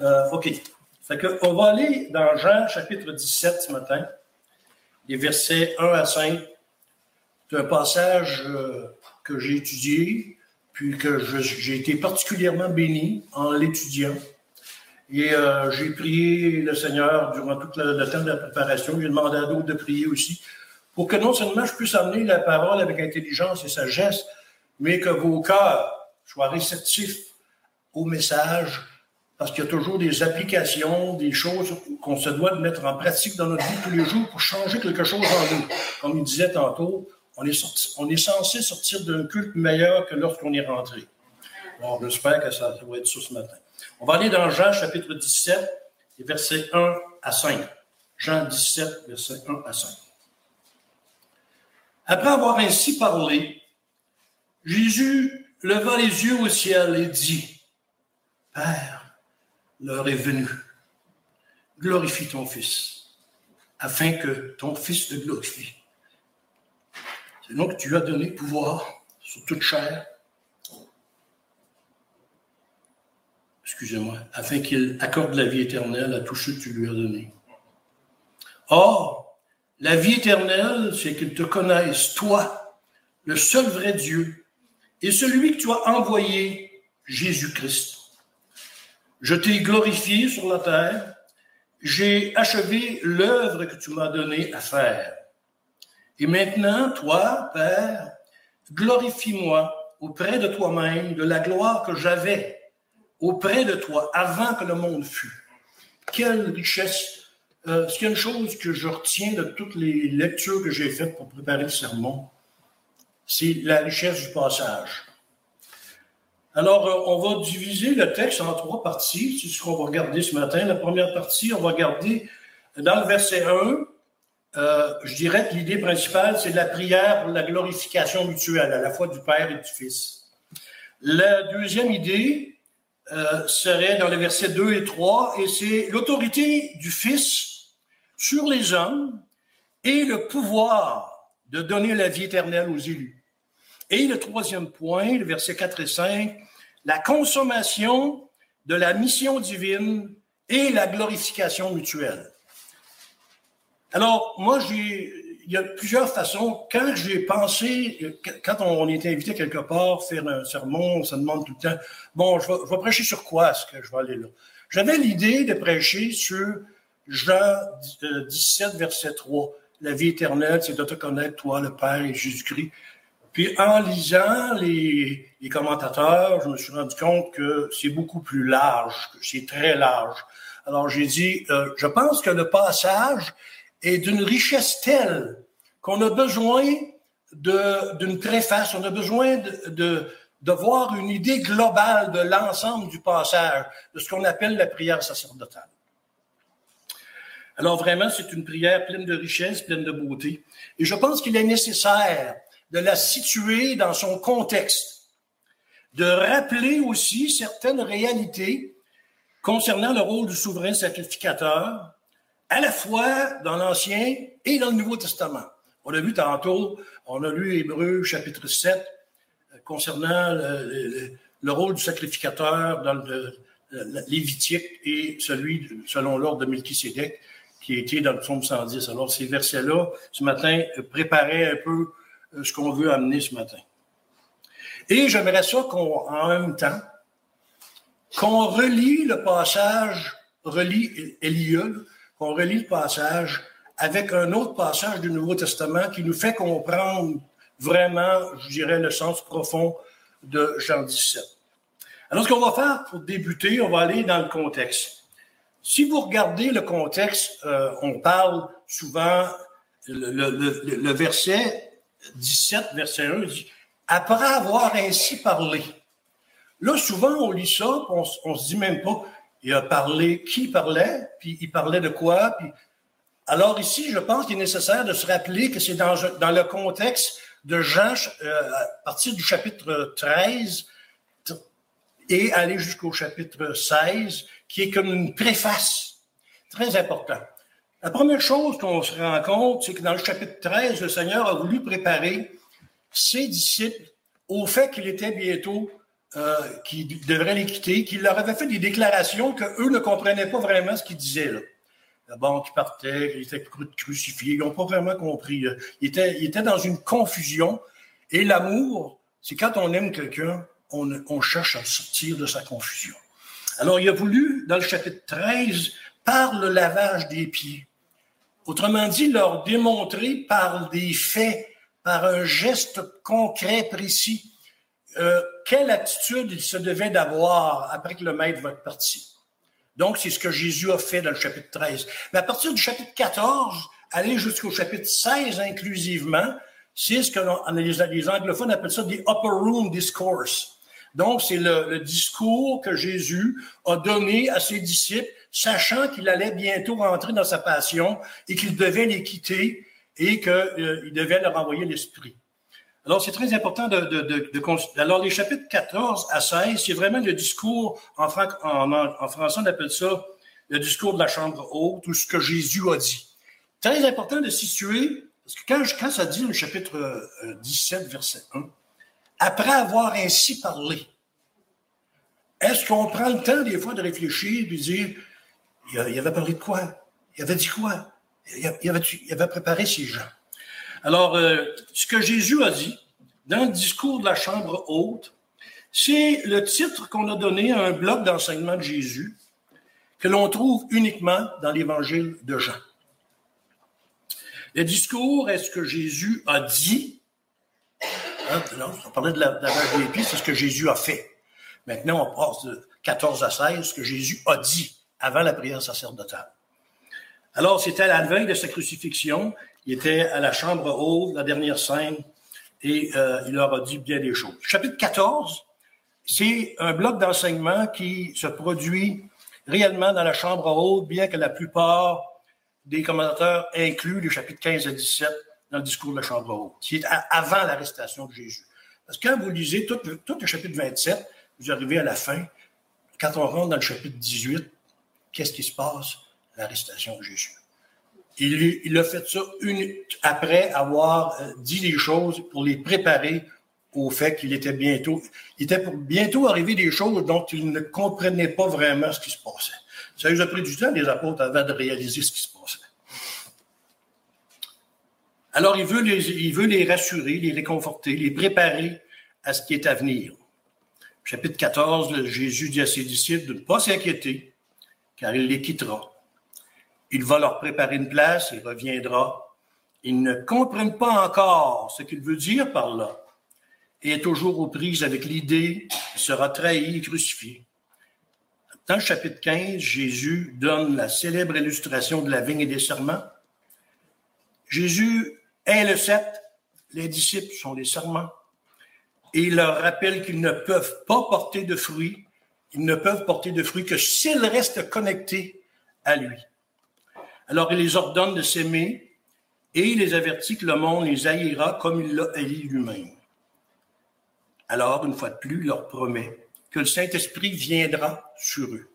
Euh, OK. Fait que, on va aller dans Jean chapitre 17 ce matin, les versets 1 à 5. C'est un passage euh, que j'ai étudié, puis que j'ai été particulièrement béni en l'étudiant. Et euh, j'ai prié le Seigneur durant tout le, temps de la préparation. J'ai demandé à d'autres de prier aussi, pour que non seulement je puisse amener la parole avec intelligence et sagesse, mais que vos cœurs soient réceptifs au message, parce qu'il y a toujours des applications, des choses qu'on se doit de mettre en pratique dans notre vie tous les jours pour changer quelque chose en nous. Comme il disait tantôt, on est, on est censé sortir d'un culte meilleur que lorsqu'on est rentré. Bon, j'espère que ça, ça va être ça ce matin. On va aller dans Jean chapitre 17, versets 1 à 5. Jean 17, versets 1 à 5. Après avoir ainsi parlé, Jésus leva les yeux au ciel et dit, Père, l'heure est venue. Glorifie ton Fils, afin que ton Fils te glorifie. C'est donc que tu as donné pouvoir sur toute chair excusez-moi, afin qu'il accorde la vie éternelle à tous ceux que tu lui as donnés. Or, la vie éternelle, c'est qu'ils te connaissent, toi, le seul vrai Dieu, et celui que tu as envoyé, Jésus-Christ. Je t'ai glorifié sur la terre, j'ai achevé l'œuvre que tu m'as donnée à faire. Et maintenant, toi, Père, glorifie-moi auprès de toi-même de la gloire que j'avais auprès de toi avant que le monde fût. Quelle richesse. Euh, S'il y a une chose que je retiens de toutes les lectures que j'ai faites pour préparer le sermon, c'est la richesse du passage. Alors, euh, on va diviser le texte en trois parties. C'est ce qu'on va regarder ce matin. La première partie, on va regarder dans le verset 1, euh, je dirais que l'idée principale, c'est la prière pour la glorification mutuelle, à la fois du Père et du Fils. La deuxième idée, euh, serait dans les versets 2 et 3, et c'est l'autorité du Fils sur les hommes et le pouvoir de donner la vie éternelle aux élus. Et le troisième point, le verset 4 et 5, la consommation de la mission divine et la glorification mutuelle. Alors, moi, j'ai il y a plusieurs façons. Quand j'ai pensé, quand on est invité quelque part faire un sermon, on se demande tout le temps, bon, je vais, prêcher sur quoi? Est-ce que je vais aller là? J'avais l'idée de prêcher sur Jean 17, verset 3. La vie éternelle, c'est de te connaître, toi, le Père et Jésus-Christ. Puis en lisant les, les, commentateurs, je me suis rendu compte que c'est beaucoup plus large, que c'est très large. Alors j'ai dit, euh, je pense que le passage est d'une richesse telle qu'on a besoin d'une préface, on a besoin de, de, de, voir une idée globale de l'ensemble du passage, de ce qu'on appelle la prière sacerdotale. Alors vraiment, c'est une prière pleine de richesse, pleine de beauté. Et je pense qu'il est nécessaire de la situer dans son contexte, de rappeler aussi certaines réalités concernant le rôle du souverain sacrificateur, à la fois dans l'Ancien et dans le Nouveau Testament. On l'a vu tantôt, on a lu Hébreu chapitre 7 euh, concernant le, rôle du sacrificateur dans le, Lévitique et celui selon l'ordre de Melchisédek qui était dans le psaume 110. Alors ces versets-là, ce matin, préparaient un peu euh, ce qu'on veut amener ce matin. Et j'aimerais ça qu'on, en même temps, qu'on relie le passage, relie Élie, qu'on relie le passage avec un autre passage du Nouveau Testament qui nous fait comprendre vraiment, je dirais, le sens profond de Jean 17. Alors, ce qu'on va faire pour débuter, on va aller dans le contexte. Si vous regardez le contexte, euh, on parle souvent, le, verset 17, verset 1, dit, après avoir ainsi parlé. Là, souvent, on lit ça, on, on se dit même pas, il a parlé, qui parlait, puis il parlait de quoi, puis alors ici, je pense qu'il est nécessaire de se rappeler que c'est dans, dans, le contexte de Jean, euh, à partir du chapitre 13 et aller jusqu'au chapitre 16, qui est comme une préface très importante. La première chose qu'on se rend compte, c'est que dans le chapitre 13, le Seigneur a voulu préparer ses disciples au fait qu'il était bientôt euh, qui devraient les quitter, qui leur avaient fait des déclarations qu'eux ne comprenaient pas vraiment ce qu'ils disaient. Là. D'abord, qu'ils partaient, qu'ils étaient crucifiés, ils n'ont pas vraiment compris. Ils étaient, ils dans une confusion. Et l'amour, c'est quand on aime quelqu'un, on, on cherche à sortir de sa confusion. Alors, il a voulu, dans le chapitre 13, par le lavage des pieds. Autrement dit, leur démontrer par des faits, par un geste concret, précis, euh, quelle attitude il se devait d'avoir après que le maître va être parti. Donc, c'est ce que Jésus a fait dans le chapitre 13. Mais à partir du chapitre 14, aller jusqu'au chapitre 16 inclusivement, c'est ce que les, anglophones appellent ça des upper room discourse. Donc, c'est le, discours que Jésus a donné à ses disciples, sachant qu'il allait bientôt rentrer dans sa passion et qu'il devait les quitter et qu'il euh, devait leur envoyer l'Esprit. Alors, c'est très important de, de, de, Alors, les chapitres 14 à 16, c'est vraiment le discours, en, en, en, français, on appelle ça le discours de la chambre haute, ou ce que Jésus a dit. Très important de situer, parce que quand, quand ça dit le chapitre 17, euh, verset 1, après avoir ainsi parlé, est-ce qu'on prend le temps des fois de réfléchir et de dire, il avait parlé de quoi? Il avait dit quoi? Il avait, préparé ces gens? Alors, euh, ce que Jésus a dit dans le discours de la chambre haute, c'est le titre qu'on a donné à un bloc d'enseignement de Jésus que l'on trouve uniquement dans l'évangile de Jean. Le discours est ce que Jésus a dit. Hein, on parlait de la, de des pieds, c'est ce que Jésus a fait. Maintenant, on passe de 14 à 16, ce que Jésus a dit avant la prière sacerdotale. Alors, c'était à la veille de sa crucifixion il était à la chambre haute, la dernière scène, et euh, il leur a dit bien des choses. Chapitre 14, c'est un bloc d'enseignement qui se produit réellement dans la chambre haute, bien que la plupart des commentateurs incluent les chapitres 15 à 17 dans le discours de la chambre haute. C'est avant l'arrestation de Jésus. Parce que quand vous lisez tout le, chapitre 27, vous arrivez à la fin. Quand on rentre dans le chapitre 18, qu'est-ce qui se passe? L'arrestation de Jésus. Il, il, a fait ça une, après avoir euh, dit les choses pour les préparer au fait qu'il était bientôt, il était pour bientôt arriver des choses dont il ne comprenait pas vraiment ce qui se passait. Ça lui a pris du temps, les apôtres, avant de réaliser ce qui se passait. Alors, il veut les, il veut les rassurer, les réconforter, les préparer à ce qui est à venir. Chapitre 14, Jésus dit à ses disciples de ne pas s'inquiéter, car il les quittera. Il va leur préparer une place, il reviendra. Ils ne comprennent pas encore ce qu'il veut dire par là et est toujours aux prises avec l'idée qu'il sera trahi et crucifié. Dans le chapitre 15, Jésus donne la célèbre illustration de la vigne et des serments. Jésus est le sept, les disciples sont les serments, et il leur rappelle qu'ils ne peuvent pas porter de fruits, ils ne peuvent porter de fruits que s'ils restent connectés à lui. Alors il les ordonne de s'aimer et il les avertit que le monde les haïra comme il l'a haï lui-même. Alors, une fois de plus, il leur promet que le Saint-Esprit viendra sur eux.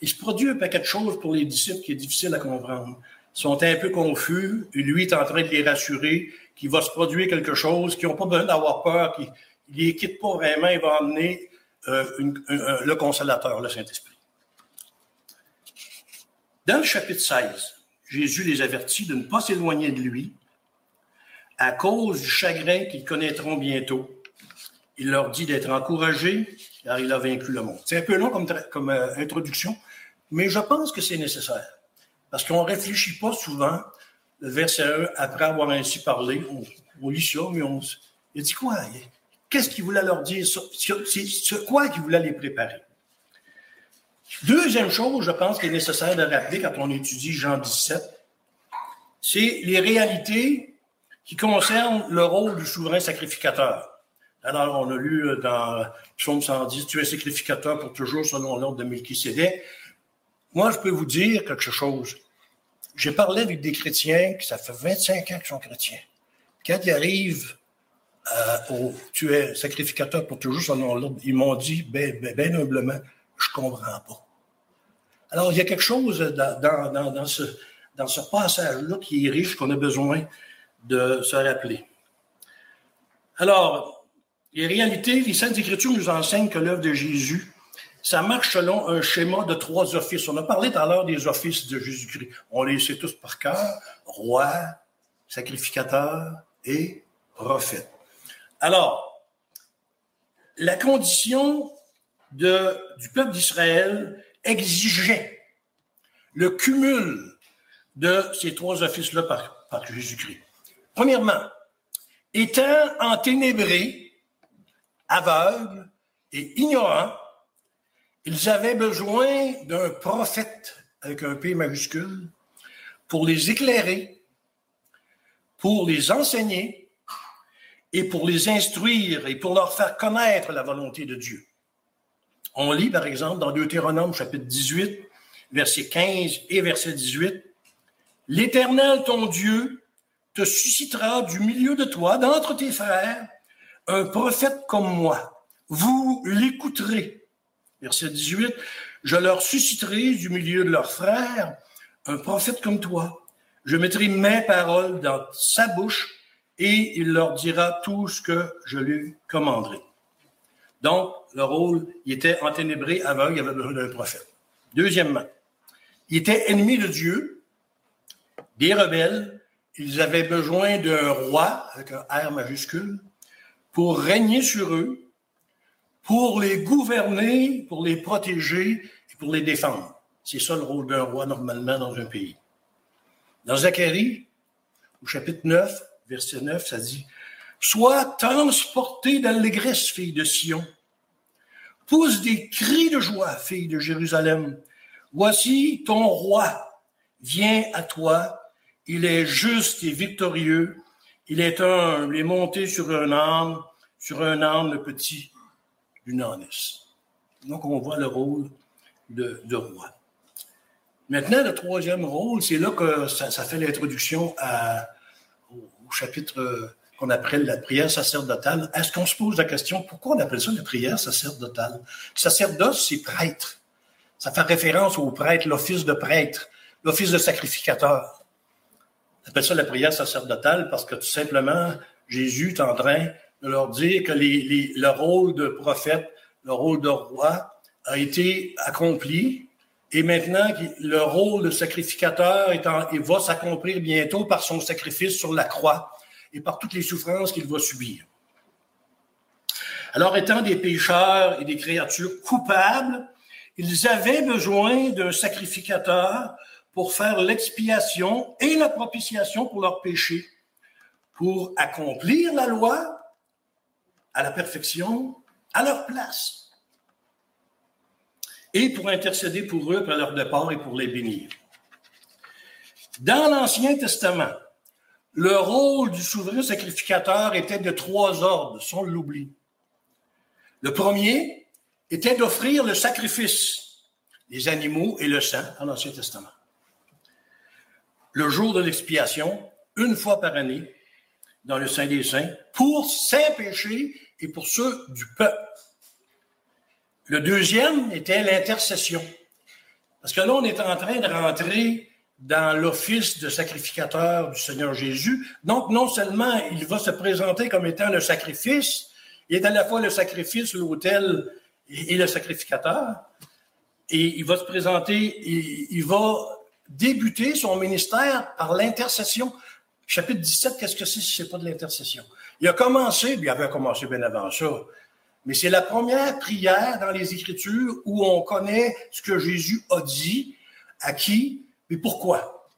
Il se produit un paquet de choses pour les disciples qui est difficile à comprendre. Sont un peu confus, et lui est en train de les rassurer qu'il va se produire quelque chose, qu'ils n'ont pas besoin d'avoir peur, qu'ils ne les quittent pas vraiment, il va emmener le consolateur, le Saint-Esprit. Dans le chapitre 16, Jésus les avertit de ne pas s'éloigner de lui à cause du chagrin qu'ils connaîtront bientôt. Il leur dit d'être encouragés car il a vaincu le monde. C'est un peu long comme, euh, introduction, mais je pense que c'est nécessaire parce qu'on ne réfléchit pas souvent le verset 1 après avoir ainsi parlé. On, lit ça, mais on, il dit quoi? Qu'est-ce qu'il voulait leur dire? C'est ce quoi qu'il voulait les préparer? Deuxième chose, je pense qu'il est nécessaire de rappeler quand on étudie Jean 17, c'est les réalités qui concernent le rôle du souverain sacrificateur. Alors, on a lu euh, dans Psaume 110, tu es sacrificateur pour toujours selon l'ordre de Melchisédek. Moi, je peux vous dire quelque chose. J'ai parlé avec des chrétiens qui ça fait 25 ans qu'ils sont chrétiens. Quand ils arrivent euh, au tu es sacrificateur pour toujours selon l'ordre, ils m'ont dit, ben, ben, ben humblement, je comprends pas. Alors, il y a quelque chose dans, dans, dans ce, dans ce passage-là qui est riche, qu'on a besoin de se rappeler. Alors, Les réalités, les Saintes Écritures nous enseignent que l'œuvre de Jésus, ça marche selon un schéma de trois offices. On a parlé tout à l'heure des offices de Jésus-Christ. On les sait tous par cœur. Roi, sacrificateur et prophète. Alors, la condition du peuple d'Israël exigeait le cumul de ces trois offices-là par, par Jésus-Christ. Premièrement, étant enténébrés, aveugles et ignorants, ils avaient besoin d'un prophète avec un P majuscule pour les éclairer, pour les enseigner et pour les instruire et pour leur faire connaître la volonté de Dieu. On lit par exemple dans Deutéronome chapitre 18, verset 15 et verset 18, L'Éternel ton Dieu te suscitera du milieu de toi, d'entre tes frères, un prophète comme moi. Vous l'écouterez. Verset 18, je leur susciterai du milieu de leurs frères un prophète comme toi. Je mettrai mes paroles dans sa bouche et il leur dira tout ce que je lui commanderai. Donc, le rôle, il était enténébré, aveugle, il avait besoin d'un prophète. Deuxièmement, il était ennemi de Dieu, des rebelles, ils avaient besoin d'un roi, avec un R majuscule, pour régner sur eux, pour les gouverner, pour les protéger et pour les défendre. C'est ça le rôle d'un roi normalement dans un pays. Dans Zacharie, au chapitre 9, verset 9, ça dit Sois transporté d'allégresse, fille de Sion. Pousse des cris de joie, fille de Jérusalem. Voici ton roi vient à toi. Il est juste et victorieux. Il est un, il est monté sur un âne, sur un âne petit Donc, on voit le rôle de, roi. Maintenant, le troisième rôle, c'est là que ça, ça fait l'introduction au, chapitre qu'on appelle la prière sacerdotale. Est-ce qu'on se pose la question, pourquoi on appelle ça la prière sacerdotale? Sacerdoce, c'est prêtre. Ça fait référence au prêtre, l'office de prêtre, l'office de sacrificateur. On appelle ça la prière sacerdotale parce que tout simplement, Jésus est en train de leur dire que les, le rôle de prophète, le rôle de roi a été accompli et maintenant le rôle de sacrificateur est en, il va s'accomplir bientôt par son sacrifice sur la croix et par toutes les souffrances qu'il va subir. Alors, étant des pécheurs et des créatures coupables, ils avaient besoin d'un sacrificateur pour faire l'expiation et la propitiation pour leurs péchés, pour accomplir la loi à la perfection, à leur place, et pour intercéder pour eux par leur départ et pour les bénir. Dans l'Ancien Testament, le rôle du souverain sacrificateur était de trois ordres, si on l'oublie. Le premier était d'offrir le sacrifice, les animaux et le sang dans l'Ancien Testament. Le jour de l'expiation, une fois par année, dans le Saint des Saints, pour ses péchés et pour ceux du peuple. Le deuxième était l'intercession. Parce que là, on est en train de rentrer dans l'office de sacrificateur du Seigneur Jésus. Donc, non seulement il va se présenter comme étant le sacrifice, il est à la fois le sacrifice, l'autel et le sacrificateur. Et il va se présenter, il, il va débuter son ministère par l'intercession. Chapitre 17, qu'est-ce que c'est si c'est pas de l'intercession? Il a commencé, il avait commencé bien avant ça, mais c'est la première prière dans les Écritures où on connaît ce que Jésus a dit, à qui, mais pourquoi.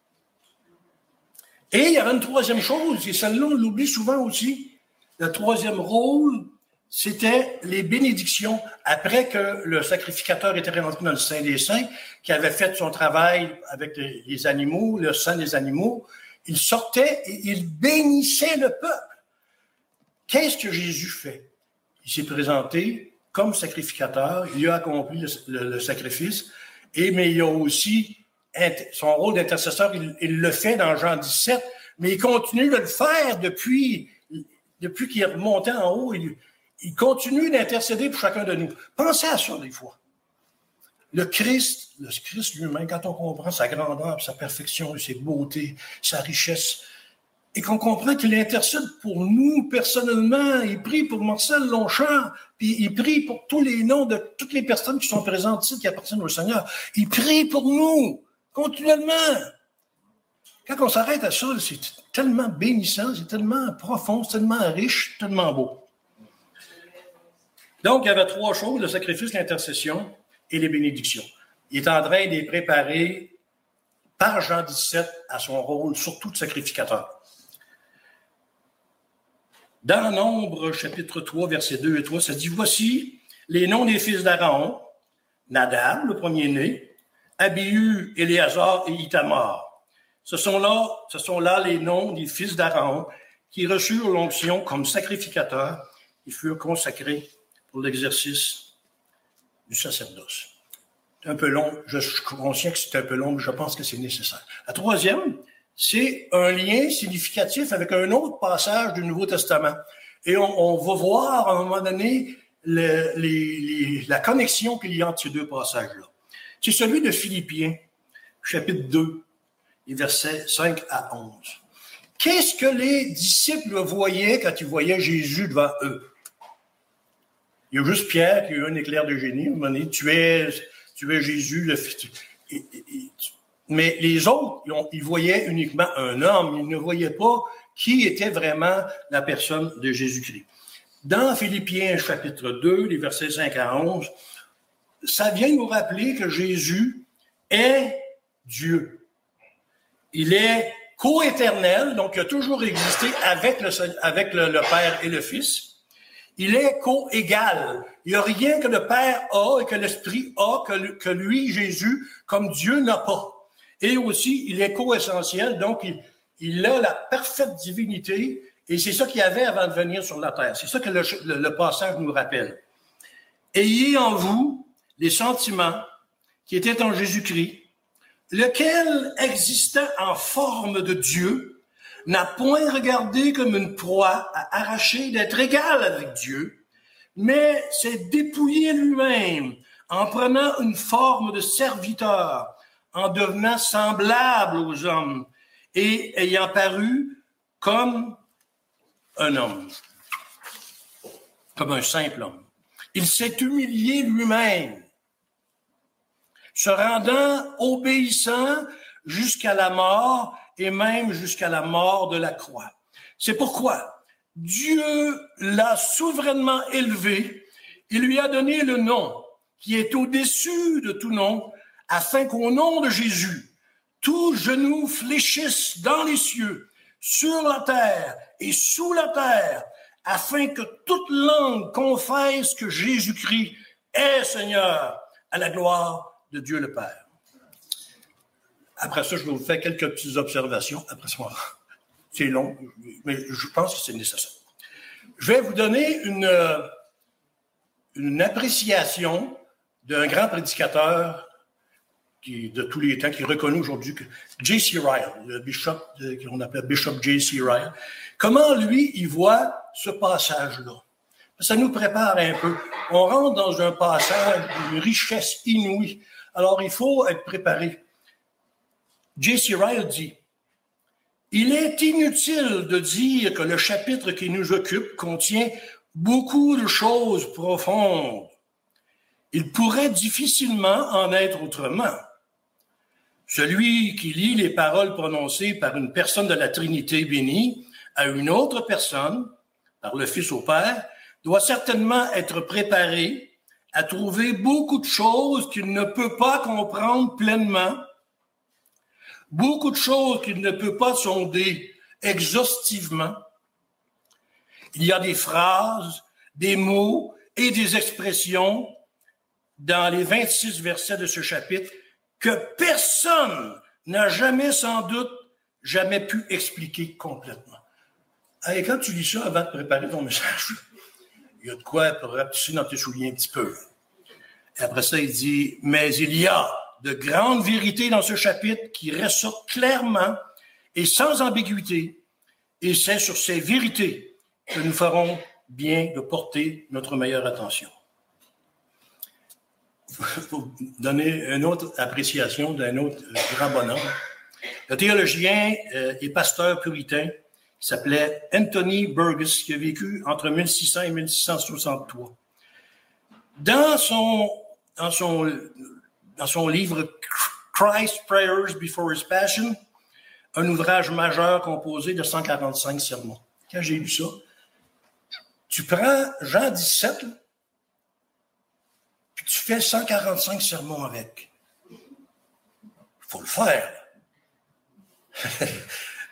Et il y avait une troisième chose, et celle-là, on l'oublie souvent aussi. Le troisième rôle, c'était les bénédictions après que le sacrificateur était rentré dans le Saint des Saints, qui avait fait son travail avec les animaux, le sang des animaux. Il sortait et il bénissait le peuple. Qu'est-ce que Jésus fait? Il s'est présenté comme sacrificateur, il a accompli le, sacrifice, et mais il a aussi son rôle d'intercesseur, il, il, le fait dans Jean 17, mais il continue de le faire depuis, depuis qu'il est remonté en haut. Il, il continue d'intercéder pour chacun de nous. Pensez à ça des fois. Le Christ, le Christ lui-même, quand on comprend sa grandeur, sa perfection, ses beautés, sa richesse, et qu'on comprend qu'il intercède pour nous personnellement. Il prie pour Marcel Longchamp, puis il prie pour tous les noms de toutes les personnes qui sont présentes ici, qui appartiennent au Seigneur. Il prie pour nous, continuellement. Quand on s'arrête à ça, c'est tellement bénissant, c'est tellement profond, c'est tellement riche, tellement beau. Donc, il y avait trois choses, le sacrifice, l'intercession et les bénédictions. Il est en train de les préparer par Jean 17 à son rôle, surtout de sacrificateur. Dans Nombre, chapitre 3, versets 2 et 3, ça dit Voici les noms des fils d'Aaron, Nadab, le premier-né, Abihu, Éléazar et Itamar. Ce sont, là, ce sont là les noms des fils d'Aaron qui reçurent l'onction comme sacrificateurs et furent consacrés pour l'exercice du sacerdoce. C'est un peu long, je suis conscient que c'est un peu long, mais je pense que c'est nécessaire. La troisième, c'est un lien significatif avec un autre passage du Nouveau Testament. Et on, va voir à un moment donné la connexion qu'il y a entre ces deux passages-là. C'est celui de Philippiens, chapitre 2, versets 5 à 11. Qu'est-ce que les disciples voyaient quand ils voyaient Jésus devant eux? Il y a juste Pierre qui a eu un éclair de génie. Un moment tu es, tu es Jésus, le fils. Mais les autres, ils voyaient uniquement un homme, ils ne voyaient pas qui était vraiment la personne de Jésus-Christ. Dans Philippiens chapitre 2, les versets 5 à 11, ça vient nous rappeler que Jésus est Dieu. Il est co-éternel, donc il a toujours existé avec le, avec le, Père et le Fils. Il est co-égal. Il n'y a rien que le Père a et que l'Esprit a que, lui, Jésus, comme Dieu n'a pas. Et aussi, il est co-essentiel, donc il, a la parfaite divinité, et c'est ça qu'il y avait avant de venir sur la terre. C'est ça que le, passage nous rappelle. Ayez en vous les sentiments qui étaient en Jésus-Christ, lequel, existant en forme de Dieu, n'a point regardé comme une proie à arracher d'être égal avec Dieu, mais s'est dépouillé lui-même en prenant une forme de serviteur, en devenant semblable aux hommes et ayant paru comme un homme, comme un simple homme. Il s'est humilié lui-même, se rendant obéissant jusqu'à la mort et même jusqu'à la mort de la croix. C'est pourquoi Dieu l'a souverainement élevé, il lui a donné le nom qui est au-dessus de tout nom, afin qu'au nom de Jésus, tout genou fléchisse dans les cieux, sur la terre et sous la terre, afin que toute langue confesse que Jésus-Christ est Seigneur à la gloire de Dieu le Père. Après ça, je vais vous faire quelques petites observations. Après ça, c'est long, mais je pense que c'est nécessaire. Je vais vous donner une, une appréciation d'un grand prédicateur de tous les temps, qui est reconnu aujourd'hui, J.C. Ryle, le bishop, qu'on appelle Bishop J.C. Ryle, comment lui, il voit ce passage-là? Ça nous prépare un peu. On rentre dans un passage d'une richesse inouïe. Alors, il faut être préparé. J.C. Ryle dit, il est inutile de dire que le chapitre qui nous occupe contient beaucoup de choses profondes. Il pourrait difficilement en être autrement. Celui qui lit les paroles prononcées par une personne de la Trinité bénie à une autre personne, par le Fils au Père, doit certainement être préparé à trouver beaucoup de choses qu'il ne peut pas comprendre pleinement, beaucoup de choses qu'il ne peut pas sonder exhaustivement. Il y a des phrases, des mots et des expressions dans les 26 versets de ce chapitre que personne n'a jamais sans doute jamais pu expliquer complètement. Et quand tu lis ça avant de préparer ton message, il y a de quoi pour rapetisser dans tes souliers un petit peu. Et après ça, il dit, mais il y a de grandes vérités dans ce chapitre qui ressortent clairement et sans ambiguïté. Et c'est sur ces vérités que nous ferons bien de porter notre meilleure attention pour donner une autre appréciation d'un autre grand bonhomme. Le théologien euh, et pasteur puritain s'appelait Anthony Burgess, qui a vécu entre 1600 et 1663. Dans son, dans son, dans son livre Christ Prayers Before His Passion, un ouvrage majeur composé de 145 sermons. Quand j'ai lu ça, tu prends Jean 17, puis tu fais 145 sermons avec. Il faut le faire.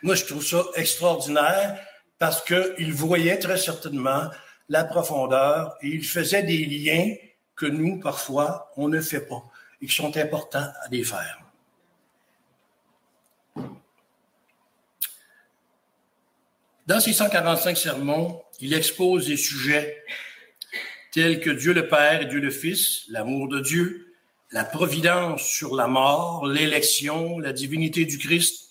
Moi, je trouve ça extraordinaire parce qu'il voyait très certainement la profondeur et il faisait des liens que nous, parfois, on ne fait pas et qui sont importants à les faire. Dans ces 145 sermons, il expose des sujets tels que Dieu le Père et Dieu le Fils, l'amour de Dieu, la providence sur la mort, l'élection, la divinité du Christ,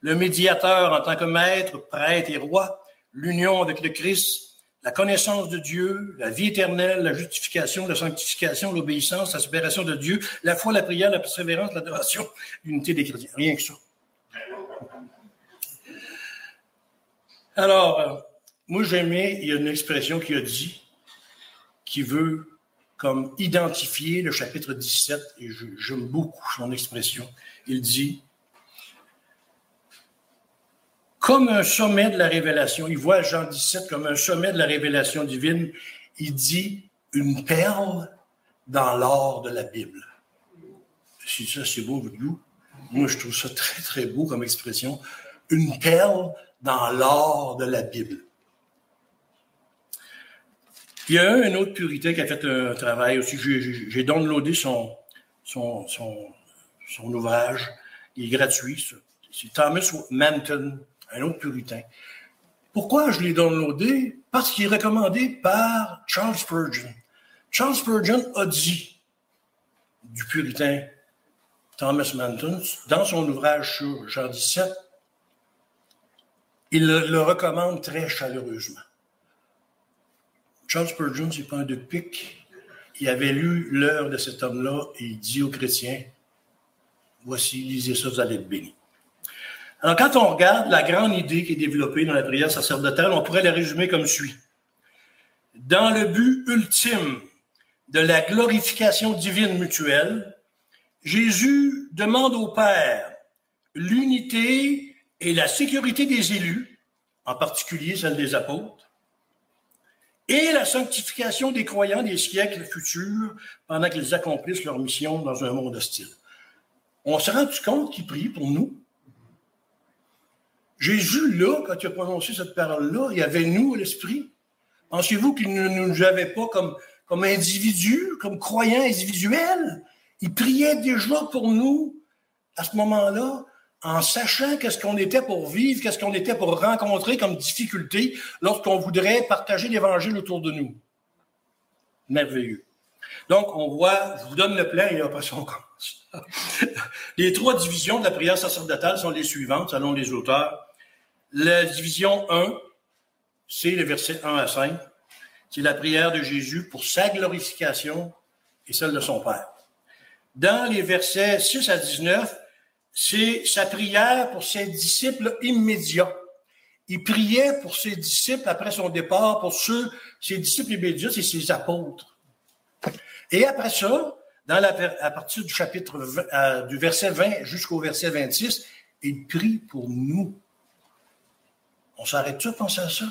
le médiateur en tant que maître, prêtre et roi, l'union avec le Christ, la connaissance de Dieu, la vie éternelle, la justification, la sanctification, l'obéissance, la séparation de Dieu, la foi, la prière, la persévérance, l'adoration, l'unité des chrétiens. Rien que ça. Alors, euh, moi j'aimais, il y a une expression qui a dit, qui veut comme identifier le chapitre 17, et j'aime beaucoup son expression. Il dit, comme un sommet de la révélation. Il voit Jean 17 comme un sommet de la révélation divine. Il dit une perle dans l'or de la Bible. Si ça, c'est beau, vous, moi, je trouve ça très, très beau comme expression. Une perle dans l'or de la Bible. Il y a un autre puritain qui a fait un travail aussi. J'ai downloadé son, son, son, son ouvrage. Il est gratuit. C'est Thomas Manton un autre puritain. Pourquoi je l'ai downloadé? Parce qu'il est recommandé par Charles Spurgeon. Charles Spurgeon a dit du puritain Thomas Manton, dans son ouvrage sur Jean 17, il le, recommande très chaleureusement. Charles Spurgeon, c'est pas un de pique. Il avait lu l'heure de cet homme-là et il dit aux chrétiens, voici, lisez ça, vous allez être bénis. Alors, quand on regarde la grande idée qui est développée dans la prière sacerdotale, on pourrait la résumer comme suit. Dans le but ultime de la glorification divine mutuelle, Jésus demande au Père l'unité et la sécurité des élus, en particulier celle des apôtres, et la sanctification des croyants des siècles futurs pendant qu'ils accomplissent leur mission dans un monde hostile. On se rend compte qu'il prie pour nous? Jésus, là, quand il a prononcé cette parole-là, il y avait nous à l'esprit. Pensez-vous qu'il ne nous avait pas comme, comme individus, comme croyants individuels? Il priait déjà pour nous à ce moment-là, en sachant qu'est-ce qu'on était pour vivre, qu'est-ce qu'on était pour rencontrer comme difficulté lorsqu'on voudrait partager l'Évangile autour de nous. Merveilleux. Donc, on voit, je vous donne le plan et après on commence. Les trois divisions de la prière sacerdotale sont les suivantes, selon les auteurs. La division 1, c'est le verset 1 à 5. C'est la prière de Jésus pour sa glorification et celle de son Père. Dans les versets 6 à 19, c'est sa prière pour ses disciples immédiats. Il priait pour ses disciples après son départ, pour ceux, ses disciples immédiats, c'est ses apôtres. Et après ça, à partir du chapitre euh, du verset 20 jusqu'au verset 26, il prie pour nous. On s'arrête-tu à penser à ça?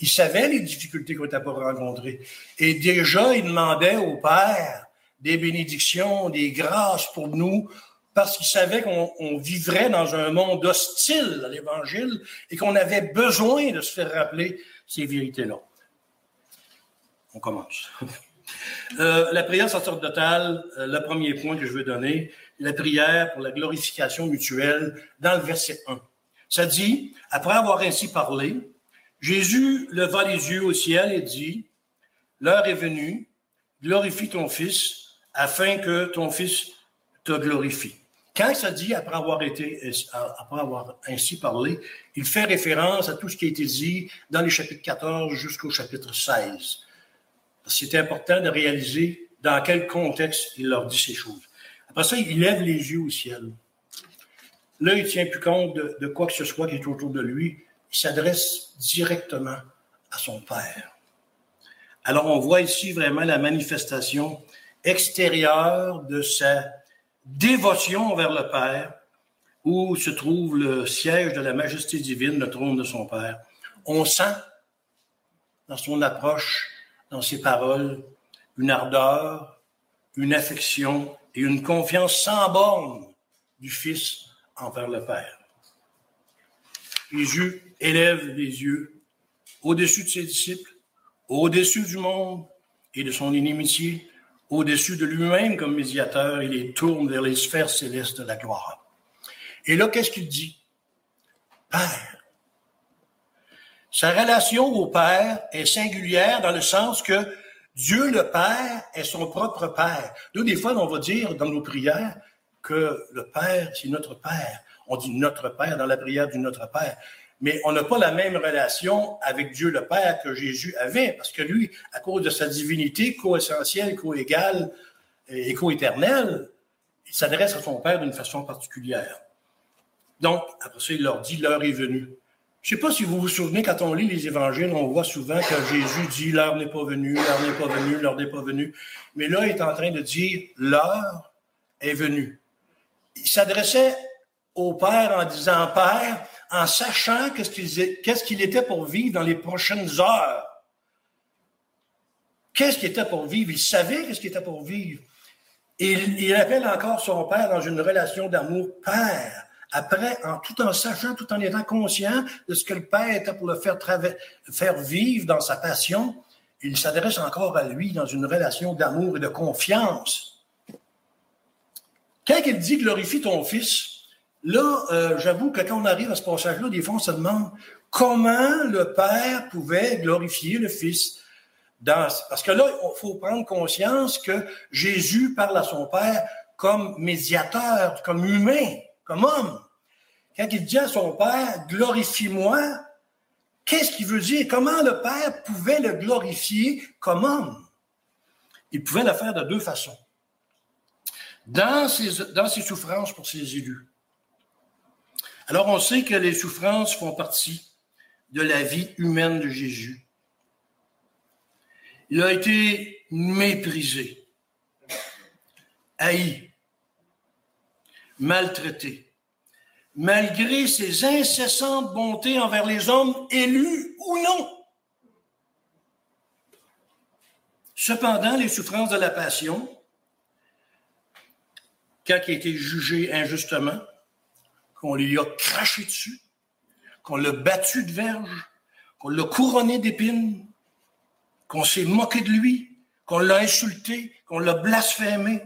Il savait les difficultés qu'on n'était pas rencontrées. Et déjà, il demandait au Père des bénédictions, des grâces pour nous, parce qu'il savait qu'on vivrait dans un monde hostile à l'Évangile et qu'on avait besoin de se faire rappeler ces vérités-là. On commence. Euh, la prière sacerdotale, euh, le premier point que je veux donner, la prière pour la glorification mutuelle dans le verset 1. Ça dit, après avoir ainsi parlé, Jésus leva les yeux au ciel et dit, L'heure est venue, glorifie ton Fils, afin que ton Fils te glorifie. Quand ça dit après avoir été, après avoir ainsi parlé, il fait référence à tout ce qui a été dit dans les chapitres 14 jusqu'au chapitre 16. C'est important de réaliser dans quel contexte il leur dit ces choses. Après ça, il lève les yeux au ciel. Là, il ne tient plus compte de, quoi que ce soit qui est autour de lui. il s'adresse directement à son Père. Alors on voit ici vraiment la manifestation extérieure de sa dévotion envers le Père, où se trouve le siège de la majesté divine, le trône de son Père. On sent dans son approche, dans ses paroles, une ardeur, une affection et une confiance sans borne du Fils envers le Père. Jésus élève les yeux au-dessus de ses disciples, au-dessus du monde et de son inimitié, au-dessus de lui-même comme médiateur, il les tourne vers les sphères célestes de la gloire. Et là, qu'est-ce qu'il dit? Père. Sa relation au Père est singulière dans le sens que Dieu le Père est son propre Père. Nous, des fois, on va dire dans nos prières que le Père, c'est notre Père. On dit notre Père dans la prière du Notre Père mais on n'a pas la même relation avec Dieu le Père que Jésus avait, parce que lui, à cause de sa divinité co-essentielle, co-égale et co-éternelle, il s'adresse à son Père d'une façon particulière. Donc, après ça, il leur dit, l'heure est venue. Je ne sais pas si vous vous souvenez, quand on lit les évangiles, on voit souvent que Jésus dit, l'heure n'est pas venue, l'heure n'est pas venue, l'heure n'est pas venue. Mais là, il est en train de dire, l'heure est venue. Il s'adressait au Père en disant, Père, en sachant qu'est-ce qu'il était pour vivre dans les prochaines heures. Qu'est-ce qu'il était pour vivre? Il savait qu'est-ce qu'il était pour vivre. Il, appelle encore son père dans une relation d'amour père. Après, tout en sachant, tout en étant conscient de ce que le père était pour le faire, faire vivre dans sa passion, il s'adresse encore à lui dans une relation d'amour et de confiance. Quand il dit glorifie ton fils, Là, euh, j'avoue que quand on arrive à ce passage-là, des fois, on se demande comment le Père pouvait glorifier le Fils. Dans... Parce que là, il faut prendre conscience que Jésus parle à son Père comme médiateur, comme humain, comme homme. Quand il dit à son Père, glorifie-moi, qu'est-ce qu'il veut dire? Comment le Père pouvait le glorifier comme homme? Il pouvait le faire de deux façons. Dans ses, dans ses souffrances pour ses élus, alors, on sait que les souffrances font partie de la vie humaine de Jésus. Il a été méprisé, haï, maltraité, malgré ses incessantes bontés envers les hommes élus ou non. Cependant, les souffrances de la passion, quand il a été jugé injustement, qu'on lui a craché dessus, qu'on l'a battu de verge, qu'on l'a couronné d'épines, qu'on s'est moqué de lui, qu'on l'a insulté, qu'on l'a blasphémé,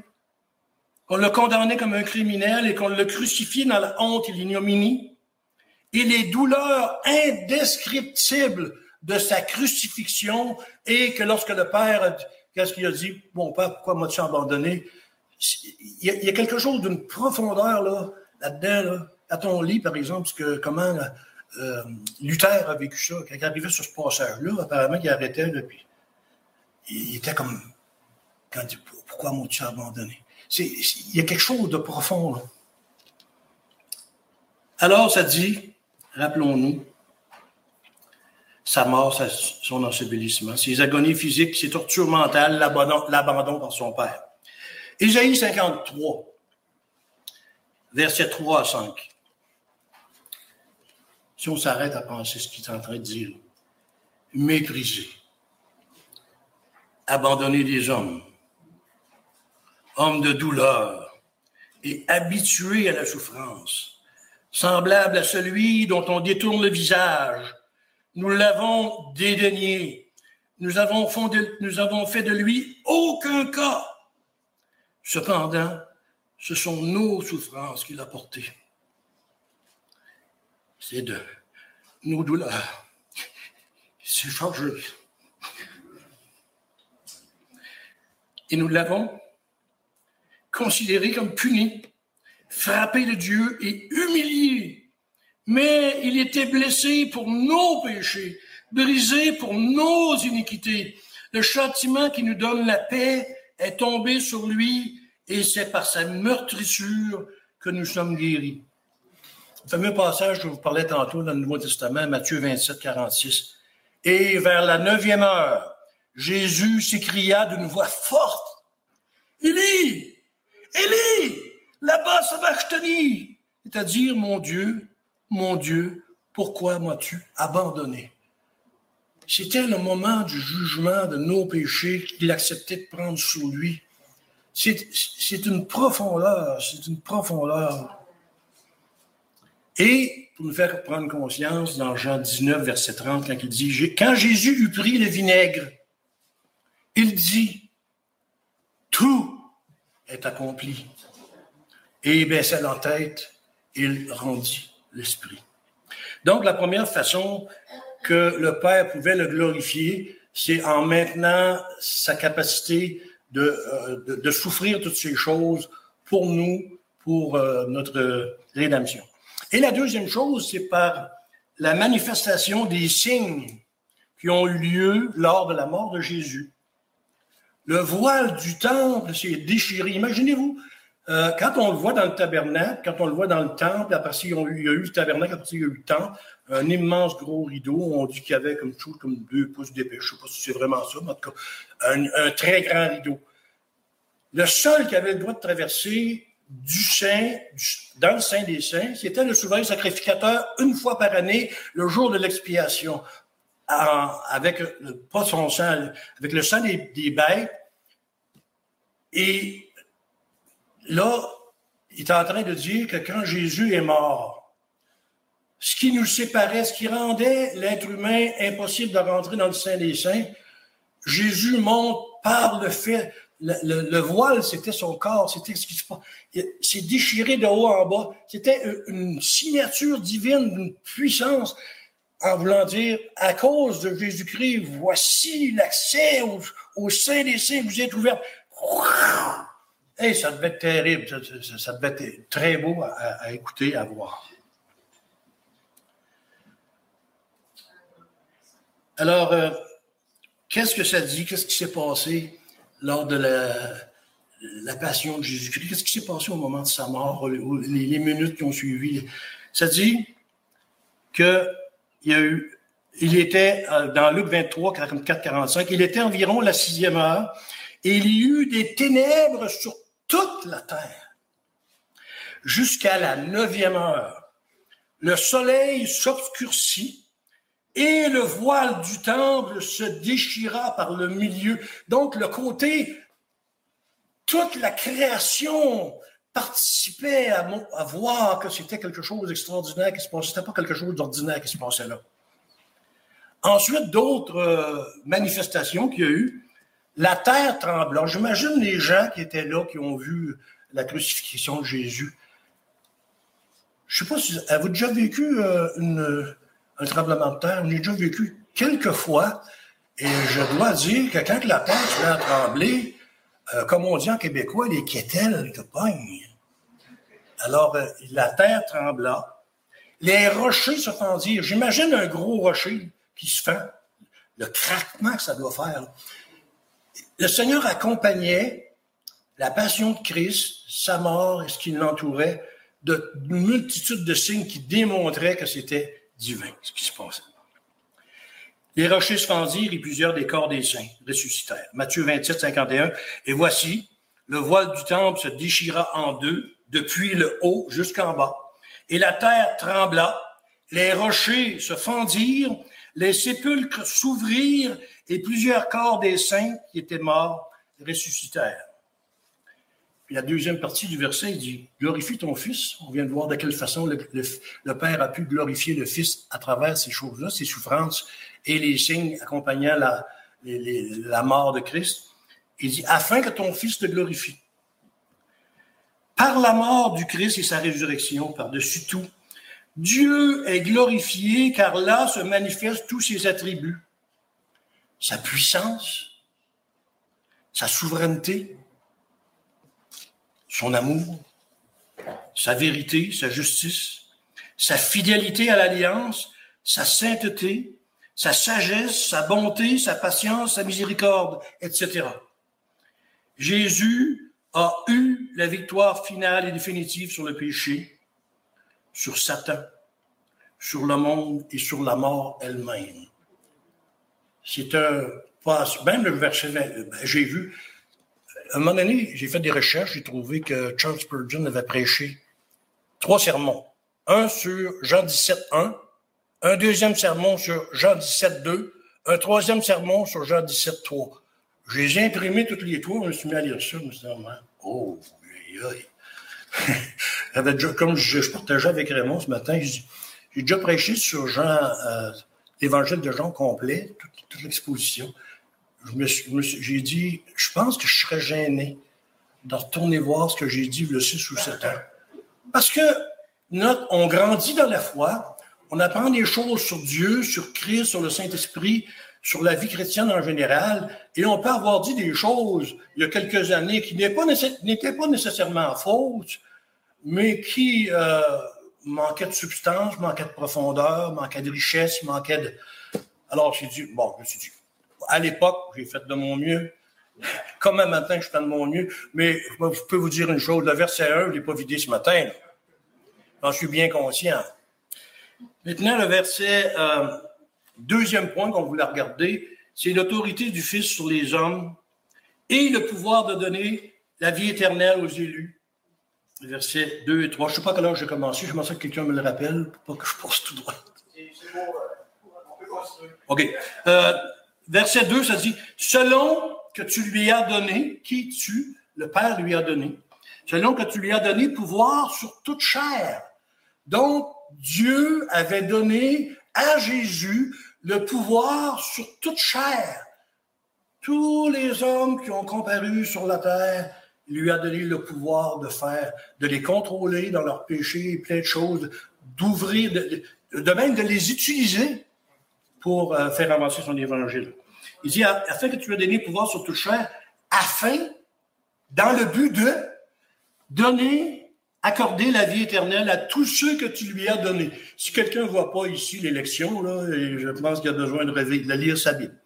qu'on l'a condamné comme un criminel et qu'on l'a crucifié dans la honte et l'ignominie, et les douleurs indescriptibles de sa crucifixion, et que lorsque le Père, qu'est-ce qu'il a dit? Mon Père, pourquoi m'as-tu abandonné? Il y, a, quelque chose d'une profondeur là, là-dedans, là, à ton lit, par exemple, que, comment euh, Luther a vécu ça. Quand il arrivait sur ce passage-là, apparemment, il arrêtait, puis il était comme, quand il, pourquoi m'as-tu abandonné? Il y a quelque chose de profond. Alors, ça dit, rappelons-nous, sa mort, son ensevelissement, ses agonies physiques, ses tortures mentales, l'abandon par son père. Ésaïe 53, versets 3 à 5 si on s'arrête à penser ce qu'il est en train de dire. Mépriser, abandonner les hommes, hommes de douleur et habitués à la souffrance, semblable à celui dont on détourne le visage. Nous l'avons dédaigné. Nous avons, fondé, nous avons fait de lui aucun cas. Cependant, ce sont nos souffrances qu'il a portées c'est de nos douleurs. C'est chargé. Et nous l'avons considéré comme puni, frappé de Dieu et humilié. Mais il était blessé pour nos péchés, brisé pour nos iniquités. Le châtiment qui nous donne la paix est tombé sur lui et c'est par sa meurtrissure que nous sommes guéris. Le fameux passage que je vous parlais tantôt dans le Nouveau Testament, Matthieu 27, 46. Et vers la neuvième heure, Jésus s'écria d'une voix forte, Élie, Élie, là-bas, sabachthani, c'est-à-dire, mon Dieu, mon Dieu, pourquoi m'as-tu abandonné? C'était le moment du jugement de nos péchés qu'il acceptait de prendre sur lui. C'est une profondeur, c'est une profondeur. Et pour nous faire prendre conscience, dans Jean 19, verset 30, quand il dit, quand Jésus eut pris le vinaigre, il dit, tout est accompli. Et il baissa la tête, il rendit l'esprit. Donc, la première façon que le Père pouvait le glorifier, c'est en maintenant sa capacité de, euh, de, souffrir toutes ces choses pour nous, pour euh, notre rédemption. Et la deuxième chose, c'est par la manifestation des signes qui ont eu lieu lors de la mort de Jésus. Le voile du temple s'est déchiré. Imaginez-vous, euh, quand on le voit dans le tabernacle, quand on le voit dans le temple, après il y a eu, le tabernacle, après il y a eu le temple, un immense gros rideau, on dit qu'il y avait comme chose comme deux pouces d'épée, je ne sais pas si c'est vraiment ça, mais en tout cas, un, très grand rideau. Le seul qui avait le droit de traverser du sein, dans le sein des saints, c'était le souverain sacrificateur une fois par année, le jour de l'expiation, avec pas son sang, avec le sang des, des bêtes. Et là, il est en train de dire que quand Jésus est mort, ce qui nous séparait, ce qui rendait l'être humain impossible de rentrer dans le sein des saints, Jésus monte par le fait, le, voile, c'était son corps, c'était ce qui se passe. C'est déchiré de haut en bas. C'était une signature divine, d'une puissance, en voulant dire, à cause de Jésus-Christ, voici l'accès au, au des saints, vous êtes ouvert. Hey, ça devait être terrible, ça, devait être très beau à, écouter, à voir. Alors, euh, qu'est-ce que ça dit? Qu'est-ce qui s'est passé lors de la, passion de Jésus-Christ? Qu'est-ce qui s'est passé au moment de sa mort, les, minutes qui ont suivi? Ça dit qu'il y a eu, il était, euh, dans Luc 23, 44, 45, il était environ la sixième heure, et il y eut des ténèbres sur toute la terre. Jusqu'à la neuvième heure, le soleil s'obscurcit et le voile du temple se déchira par le milieu. Donc le côté, toute la création participait à, voir que c'était quelque chose d'extraordinaire qui se passait. C'était pas quelque chose d'ordinaire qui se passait là. Ensuite, d'autres euh, manifestations qu'il y a eu, la terre trembla. J'imagine les gens qui étaient là, qui ont vu la crucifixion de Jésus. Je ne sais pas si avez-vous déjà vécu euh, un tremblement de terre? J'ai déjà vécu quelques fois. Et je dois dire que quand la terre se met à trembler, euh, comme on dit en québécois, les quételles te pognent. Alors, euh, la terre trembla. Les rochers se fendirent. J'imagine un gros rocher qui se fend. Le craquement que ça doit faire. Le Seigneur accompagnait la passion de Christ, sa mort et ce qui l'entourait, de multitude de signes qui démontraient que c'était divin, ce qui se passait. Les rochers se fendirent et plusieurs des corps des saints ressuscitèrent. Matthieu 27, 51. Et voici, le voile du temple se déchira en deux, depuis le haut jusqu'en bas. Et la terre trembla, les rochers se fendirent, les sépulcres s'ouvrirent et plusieurs corps des saints qui étaient morts ressuscitèrent. Puis la deuxième partie du verset dit Glorifie ton Fils. On vient de voir de quelle façon le, Père a pu glorifier le Fils à travers ces choses-là, ces souffrances et les signes accompagnant la, la mort de Christ. Il dit Afin que ton Fils te glorifie. Par la mort du Christ et sa résurrection, par-dessus tout, Dieu est glorifié car là se manifestent tous ses attributs sa puissance, sa souveraineté, son amour, sa vérité, sa justice, sa fidélité à l'alliance, sa sainteté, sa sagesse, sa bonté, sa patience, sa miséricorde, etc. Jésus a eu la victoire finale et définitive sur le péché, sur Satan, sur le monde et sur la mort elle-même. C'est un passe, même le verset, ben, j'ai vu, à un moment donné, j'ai fait des recherches, j'ai trouvé que Charles Spurgeon avait prêché trois sermons. Un sur Jean 17, 1, un deuxième sermon sur Jean 17, 2, un troisième sermon sur Jean 17, 3. Je les ai imprimés toutes les trois, je me suis mis à lire ça, je me suis dit, oh, aïe, aïe. comme je, partageais avec Raymond ce matin, j'ai déjà prêché sur Jean, euh, l'évangile de Jean complet, toute, l'exposition. J'ai dit, je pense que je serais gêné de retourner voir ce que j'ai dit le 6 ou 7 ans. Parce que on grandit dans la foi, on apprend des choses sur Dieu, sur Christ, sur le Saint-Esprit, sur la vie chrétienne en général, et on peut avoir dit des choses il y a quelques années qui n'étaient pas, nécessairement fausses, mais qui euh, manquaient de substance, manquaient de profondeur, manquaient de richesse, manquaient de... Alors j'ai dit, bon, je me suis dit, à l'époque, j'ai fait de mon mieux, comme un matin, je fais de mon mieux, mais je peux vous dire une chose, le verset 1, je ne l'ai pas vidé ce matin. J'en suis bien conscient. Maintenant, le verset, euh, deuxième point qu'on voulait regarder, c'est l'autorité du Fils sur les hommes et le pouvoir de donner la vie éternelle aux élus. Versets 2 et 3. Je ne sais pas à j'ai commencé. Je pense que quelqu'un me le rappelle pour pas que je passe tout droit. OK. Euh, verset 2, ça dit Selon que tu lui as donné, qui tu, le Père lui a donné, selon que tu lui as donné pouvoir sur toute chair. Donc, Dieu avait donné à Jésus le pouvoir sur toute chair. Tous les hommes qui ont comparu sur la terre, il lui a donné le pouvoir de faire, de les contrôler dans leurs péchés, plein de choses, d'ouvrir, de, même de les utiliser pour euh, faire avancer son évangile. Il dit, afin que tu aies donné pouvoir sur toute chair, afin, dans le but de donner accorder la vie éternelle à tous ceux que tu lui as donnés. Si quelqu'un ne voit pas ici l'élection, je pense qu'il a besoin de, de lire sa Bible,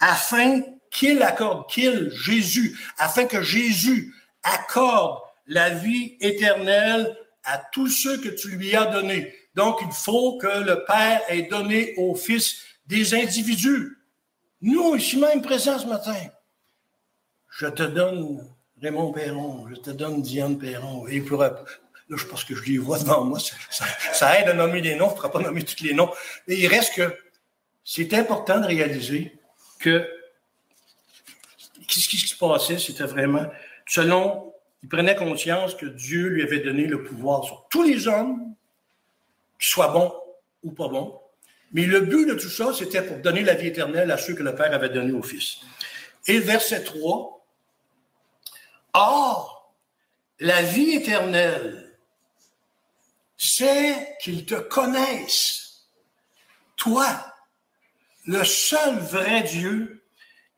afin qu'il accorde, qu'il, Jésus, afin que Jésus accorde la vie éternelle à tous ceux que tu lui as donnés. Donc, il faut que le Père ait donné au Fils des individus. Nous, ici même présents ce matin, je te donne Raymond Perron, je te donne Diane Perron. Et pour, là, je pense que je les vois devant moi. Ça, aide à nommer les noms, je ne pourra pas nommer tous les noms. Mais il reste que c'est important de réaliser que ce qui se passait, c'était vraiment selon, il prenait conscience que Dieu lui avait donné le pouvoir sur tous les hommes, qu'ils soient bons ou pas bons. Mais le but de tout ça, c'était pour donner la vie éternelle à ceux que le Père avait donné au Fils. Et verset 3, Or, la vie éternelle, c'est qu'ils te connaissent, toi, le seul vrai Dieu,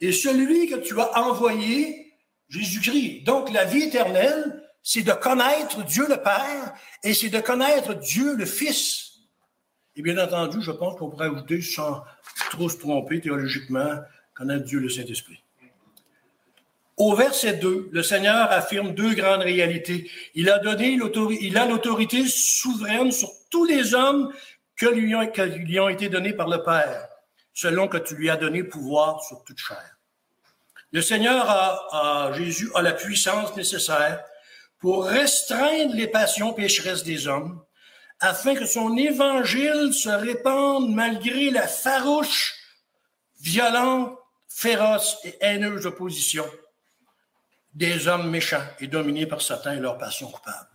et celui que tu as envoyé, Jésus-Christ. Donc, la vie éternelle, c'est de connaître Dieu le Père et c'est de connaître Dieu le Fils. Et bien entendu, je pense qu'on pourrait ajouter, sans trop se tromper théologiquement, connaître Dieu le Saint-Esprit. Au verset 2, le Seigneur affirme deux grandes réalités. Il a donné l'autorité souveraine sur tous les hommes que lui, ont, que lui ont été donnés par le Père, selon que tu lui as donné pouvoir sur toute chair. Le Seigneur a, a, Jésus a la puissance nécessaire pour restreindre les passions pécheresses des hommes, afin que son évangile se répande malgré la farouche, violente, féroce et haineuse opposition des hommes méchants et dominés par Satan et leur passion coupable.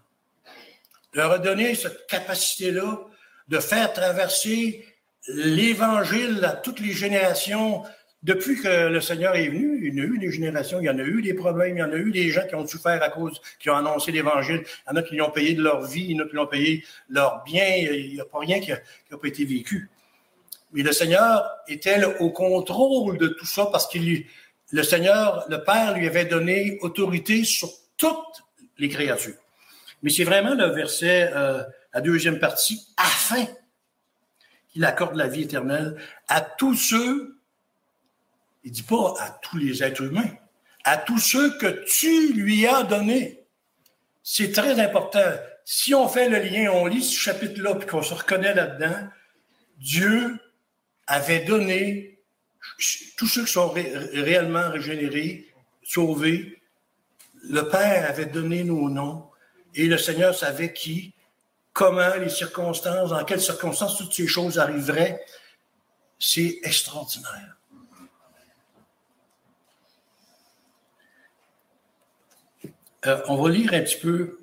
Leur a donné cette capacité-là de faire traverser l'Évangile à toutes les générations. Depuis que le Seigneur est venu, il y a eu des générations, il y en a eu des problèmes, il y en a eu des gens qui ont souffert à cause, qui ont annoncé l'Évangile. Il y en a qui l'ont payé de leur vie, il y en a qui l'ont payé leur bien. Il n'y a pas rien qui n'a pas été vécu. Mais le Seigneur était au contrôle de tout ça parce qu'il le Seigneur, le Père lui avait donné autorité sur toutes les créatures. Mais c'est vraiment le verset, euh, la deuxième partie, afin qu'il accorde la vie éternelle à tous ceux, il dit pas à tous les êtres humains, à tous ceux que tu lui as donnés. C'est très important. si on fait le lien, on lit ce chapitre-là, puis qu'on se reconnaît là-dedans, Dieu avait donné tous ceux qui sont réellement régénérés, sauvés, le Père avait donné nos noms et le Seigneur savait qui, comment, les circonstances, dans quelles circonstances toutes ces choses arriveraient. C'est extraordinaire. Euh, on va lire un petit peu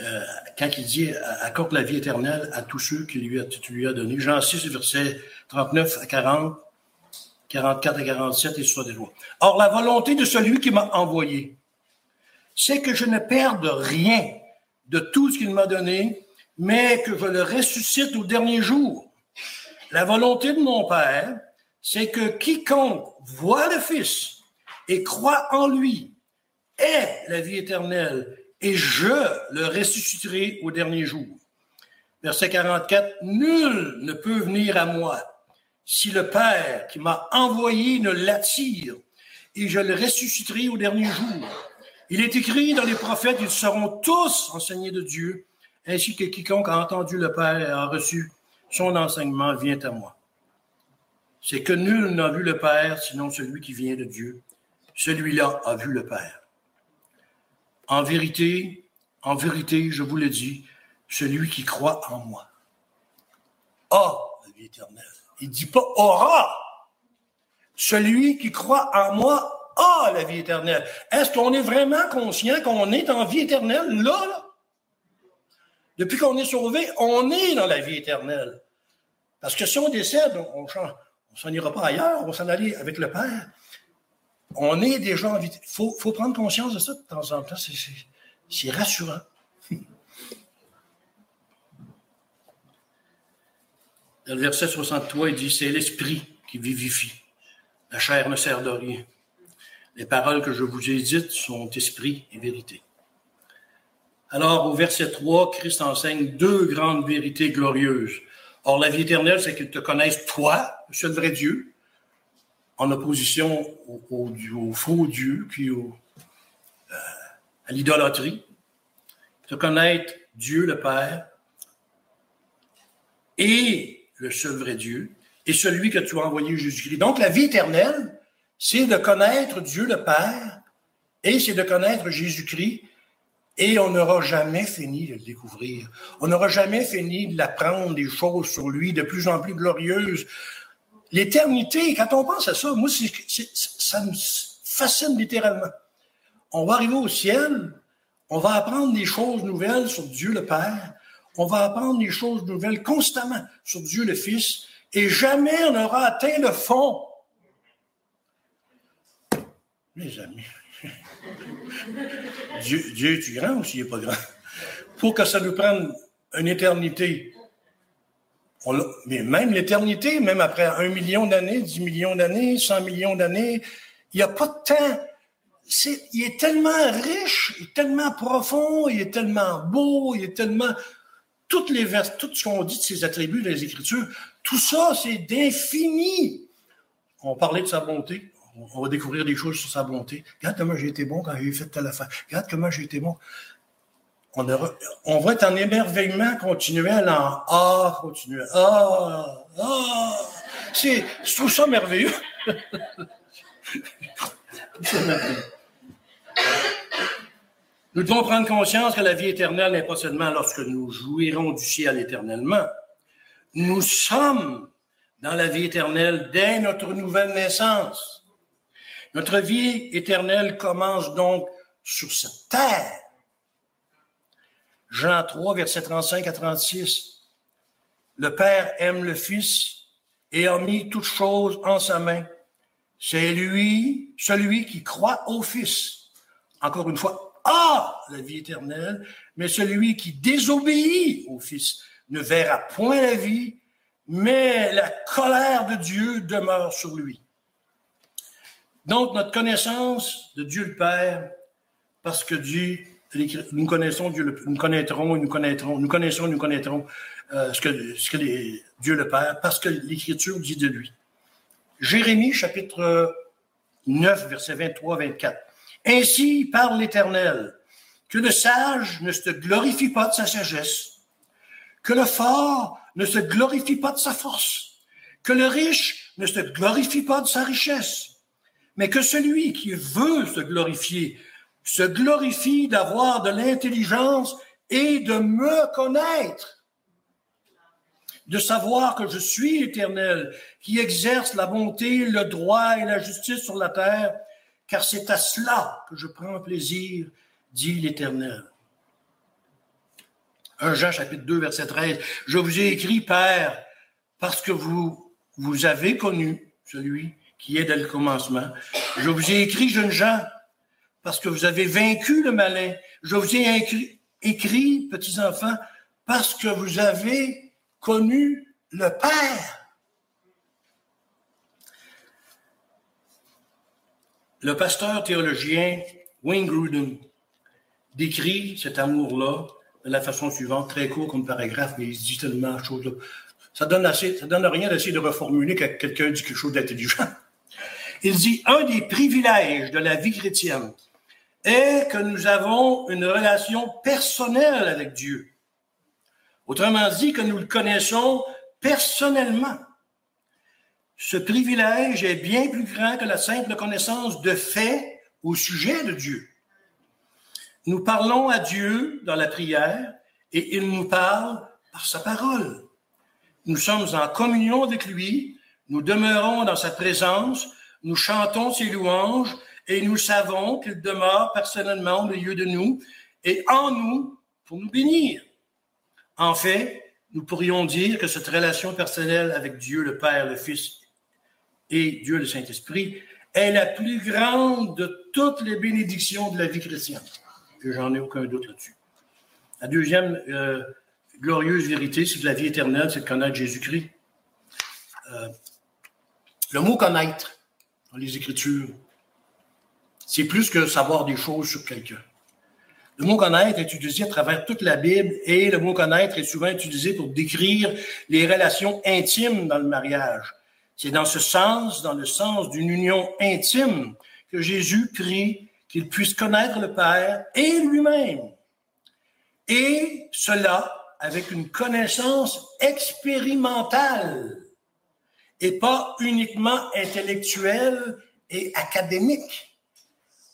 euh, quand il dit accorde la vie éternelle à tous ceux qui lui a, tu lui as donné. Jean 6, verset 39 à 40, 44 à 47 et des lois. Or, la volonté de celui qui m'a envoyé, c'est que je ne perde rien de tout ce qu'il m'a donné, mais que je le ressuscite au dernier jour. La volonté de mon Père, c'est que quiconque voit le Fils et croit en lui est la vie éternelle, et je le ressusciterai au dernier jour. Verset 44, Nul ne peut venir à moi si le Père qui m'a envoyé ne l'attire, et je le ressusciterai au dernier jour. Il est écrit dans les prophètes, ils seront tous enseignés de Dieu, ainsi que quiconque a entendu le Père et a reçu son enseignement vient à moi. C'est que nul n'a vu le Père sinon celui qui vient de Dieu. Celui-là a vu le Père. En vérité, en vérité, je vous le dis, celui qui croit en moi a la vie éternelle. Il dit pas aura. Celui qui croit en moi a la vie éternelle. Est-ce qu'on est vraiment conscient qu'on est en vie éternelle là, Depuis qu'on est sauvé, on est dans la vie éternelle. Parce que si on décède, on ne s'en ira pas ailleurs, on va s'en aller avec le Père on est déjà en vie. Il faut, prendre conscience de ça de temps en temps. C'est rassurant. Dans le verset 63, il dit C'est l'esprit qui vivifie. La chair ne sert de rien. Les paroles que je vous ai dites sont esprit et vérité. Alors, au verset 3, Christ enseigne deux grandes vérités glorieuses. Or, la vie éternelle, c'est qu'ils te connaissent, toi, le seul vrai Dieu, en opposition au, faux Dieu, puis euh, à l'idolâtrie, de connaître Dieu le Père et le seul vrai Dieu, et celui que tu as envoyé Jésus-Christ. Donc la vie éternelle, c'est de connaître Dieu le Père et c'est de connaître Jésus-Christ et on n'aura jamais fini de le découvrir. On n'aura jamais fini de l'apprendre des choses sur lui de plus en plus glorieuses, L'éternité, quand on pense à ça, moi, ça me fascine littéralement. On va arriver au ciel, on va apprendre des choses nouvelles sur Dieu le Père, on va apprendre des choses nouvelles constamment sur Dieu le Fils, et jamais on n'aura atteint le fond. Mes amis, Dieu, est-tu grand ou s'il n'est pas grand? Pour que ça nous prenne une éternité mais même l'éternité, même après un million d'années, dix millions d'années, cent millions d'années, il n'y a pas de temps. Il est tellement riche, il est tellement profond, il est tellement beau, il est tellement... Toutes les vers, tout ce qu'on dit de ses attributs dans les Écritures, tout ça, c'est d'infini. On parlait de sa bonté. On va découvrir des choses sur sa bonté. Regarde comment j'ai été bon quand j'ai fait telle affaire. Regarde comment j'ai été bon on, on va être en émerveillement continuel en Ah, continuel. Ah, ah. C'est, je trouve ça merveilleux. Nous devons prendre conscience que la vie éternelle n'est pas seulement lorsque nous jouirons du ciel éternellement. Nous sommes dans la vie éternelle dès notre nouvelle naissance. Notre vie éternelle commence donc sur cette terre Jean 3, verset 35 à 36. Le Père aime le Fils et a mis toutes choses en sa main. C'est lui, celui qui croit au Fils. Encore une fois, a la vie éternelle, mais celui qui désobéit au Fils ne verra point la vie, mais la colère de Dieu demeure sur lui. Donc, notre connaissance de Dieu le Père, parce que Dieu nous connaissons Dieu, nous connaîtrons, nous connaîtrons, nous connaissons, nous connaîtrons euh, ce que, ce que Dieu le Père, parce que l'Écriture dit de lui. Jérémie, chapitre 9, verset 23-24. Ainsi parle l'Éternel. que le sage ne se glorifie pas de sa sagesse, que le fort ne se glorifie pas de sa force, que le riche ne se glorifie pas de sa richesse, mais que celui qui veut se glorifier se glorifie d'avoir de l'intelligence et de me connaître, de savoir que je suis l'Éternel, qui exerce la bonté, le droit et la justice sur la terre, car c'est à cela que je prends plaisir, dit l'Éternel. 1 Jean chapitre 2, verset 13. Je vous ai écrit, Père, parce que vous, avez connu celui qui est dès le commencement. Je vous ai écrit, jeunes gens, parce que vous avez vaincu le malin. Je vous ai écrit, écrit petits-enfants, parce que vous avez connu le Père. Le pasteur théologien Wayne Gruden décrit cet amour-là de la façon suivante, très court comme paragraphe, mais il dit tellement de choses. Ça donne assez, ça donne rien d'essayer de reformuler quand quelqu'un dit quelque chose d'intelligent. Il dit, un des privilèges de la vie chrétienne est que nous avons une relation personnelle avec Dieu. Autrement dit, que nous le connaissons personnellement. Ce privilège est bien plus grand que la simple connaissance de faits au sujet de Dieu. Nous parlons à Dieu dans la prière et il nous parle par sa parole. Nous sommes en communion avec lui, nous demeurons dans sa présence, nous chantons ses louanges et nous savons qu'il demeure personnellement au milieu de nous et en nous pour nous bénir. En fait, nous pourrions dire que cette relation personnelle avec Dieu le Père, le Fils et Dieu le Saint-Esprit est la plus grande de toutes les bénédictions de la vie chrétienne que j'en ai aucun doute là-dessus. La deuxième euh, glorieuse vérité, c'est que la vie éternelle, c'est de connaître Jésus-Christ. Euh, le mot connaître dans les Écritures, c'est plus que savoir des choses sur quelqu'un. Le mot connaître est utilisé à travers toute la Bible et le mot connaître est souvent utilisé pour décrire les relations intimes dans le mariage. C'est dans ce sens, dans le sens d'une union intime, que Jésus prie qu'il puisse connaître le Père et lui-même. Et cela avec une connaissance expérimentale et pas uniquement intellectuelle et académique.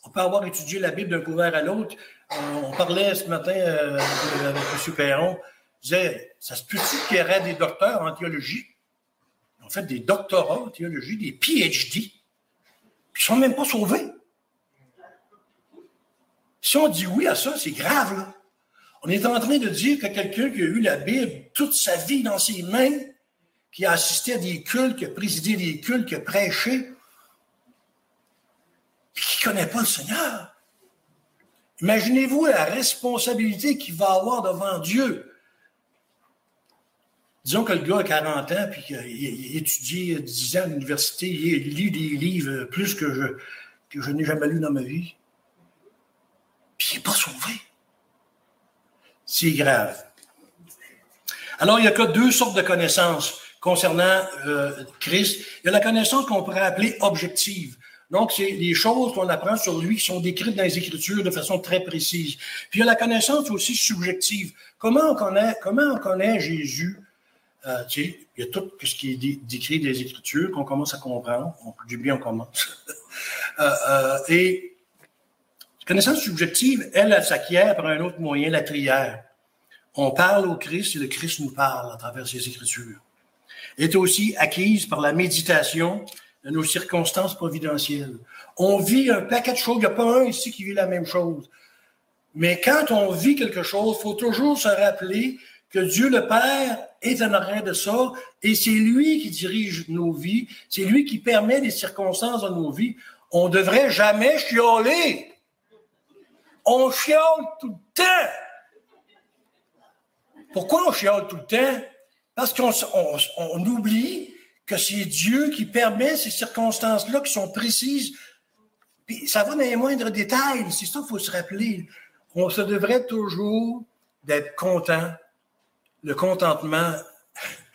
On peut avoir étudié la Bible d'un couvert à l'autre. Euh, on parlait ce matin euh, avec M. Perron, disait, ça se peut-tu qu'il y aurait des docteurs en théologie? En fait, des doctorats en théologie, des PhD, qui ne sont même pas sauvés. Si on dit oui à ça, c'est grave. Là. On est en train de dire que quelqu'un qui a eu la Bible toute sa vie dans ses mains, qui a assisté à des cultes, qui a présidé des cultes, qui a prêché, qui ne connaît pas le Seigneur. Imaginez-vous la responsabilité qu'il va avoir devant Dieu. Disons que le gars a 40 ans, puis qu'il a étudié 10 ans à l'université, il lit des livres plus que je, que je n'ai jamais lu dans ma vie puis il n'est pas sauvé. C'est grave. Alors, il n'y a que deux sortes de connaissances concernant euh, Christ. Il y a la connaissance qu'on pourrait appeler objective. Donc, c'est les choses qu'on apprend sur lui qui sont décrites dans les Écritures de façon très précise. Puis il y a la connaissance aussi subjective. Comment on connaît, comment on connaît Jésus? Euh, il y a tout ce qui est décrit des Écritures qu'on commence à comprendre. Du bien, on commence. euh, euh, connaissance subjective, elle, elle s'acquiert par un autre moyen, la prière. On parle au Christ et le Christ nous parle à travers ses Écritures. Elle est aussi acquise par la méditation de nos circonstances providentielles. On vit un paquet de choses. Il n'y a pas un ici qui vit la même chose. Mais quand on vit quelque chose, il faut toujours se rappeler que Dieu le Père est en arrière de ça et c'est lui qui dirige nos vies. C'est lui qui permet des circonstances dans nos vies. On devrait jamais chioler on chiale tout le temps. Pourquoi on chiale tout le temps? Parce qu'on on, oublie que c'est Dieu qui permet ces circonstances-là qui sont précises. Puis ça va dans les moindres détails. C'est ça qu'il faut se rappeler. On se devrait toujours d'être content. Le contentement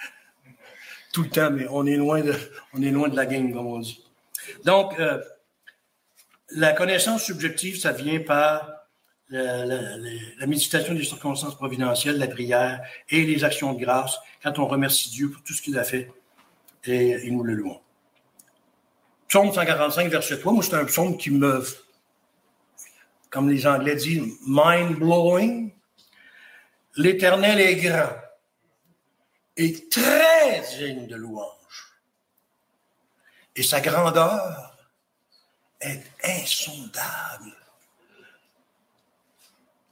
tout le temps, mais on est loin de, on est loin de la game, comme on dit. Donc, euh, la connaissance subjective, ça vient par la, méditation des circonstances providentielles, la prière et les actions de grâce quand on remercie Dieu pour tout ce qu'il a fait et, nous le louons. Psaume 145, verset 3, moi c'est un psaume qui me, comme les Anglais disent, mind-blowing. L'Éternel est grand et très digne de louange. Et sa grandeur est insondable.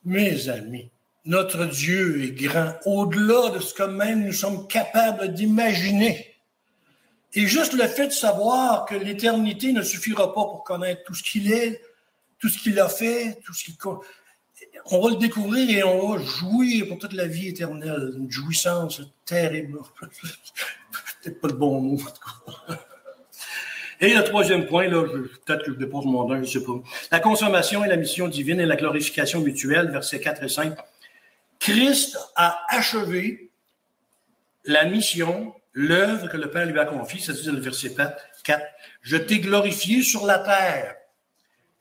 Mes amis, notre Dieu est grand au-delà de ce que même nous sommes capables d'imaginer. Et juste le fait de savoir que l'éternité ne suffira pas pour connaître tout ce qu'il est, tout ce qu'il a fait, tout ce qu'il on va le découvrir et on va jouir pour toute la vie éternelle. Une jouissance terrible. Peut-être pas le bon mot. Et le troisième point, là, peut-être que je dépose mon nom, je ne sais pas. La consommation et la mission divine et la glorification mutuelle, versets 4 et 5. Christ a achevé la mission, l'œuvre que le Père lui a confiée, c'est-à-dire dans le verset 4. Je t'ai glorifié sur la terre.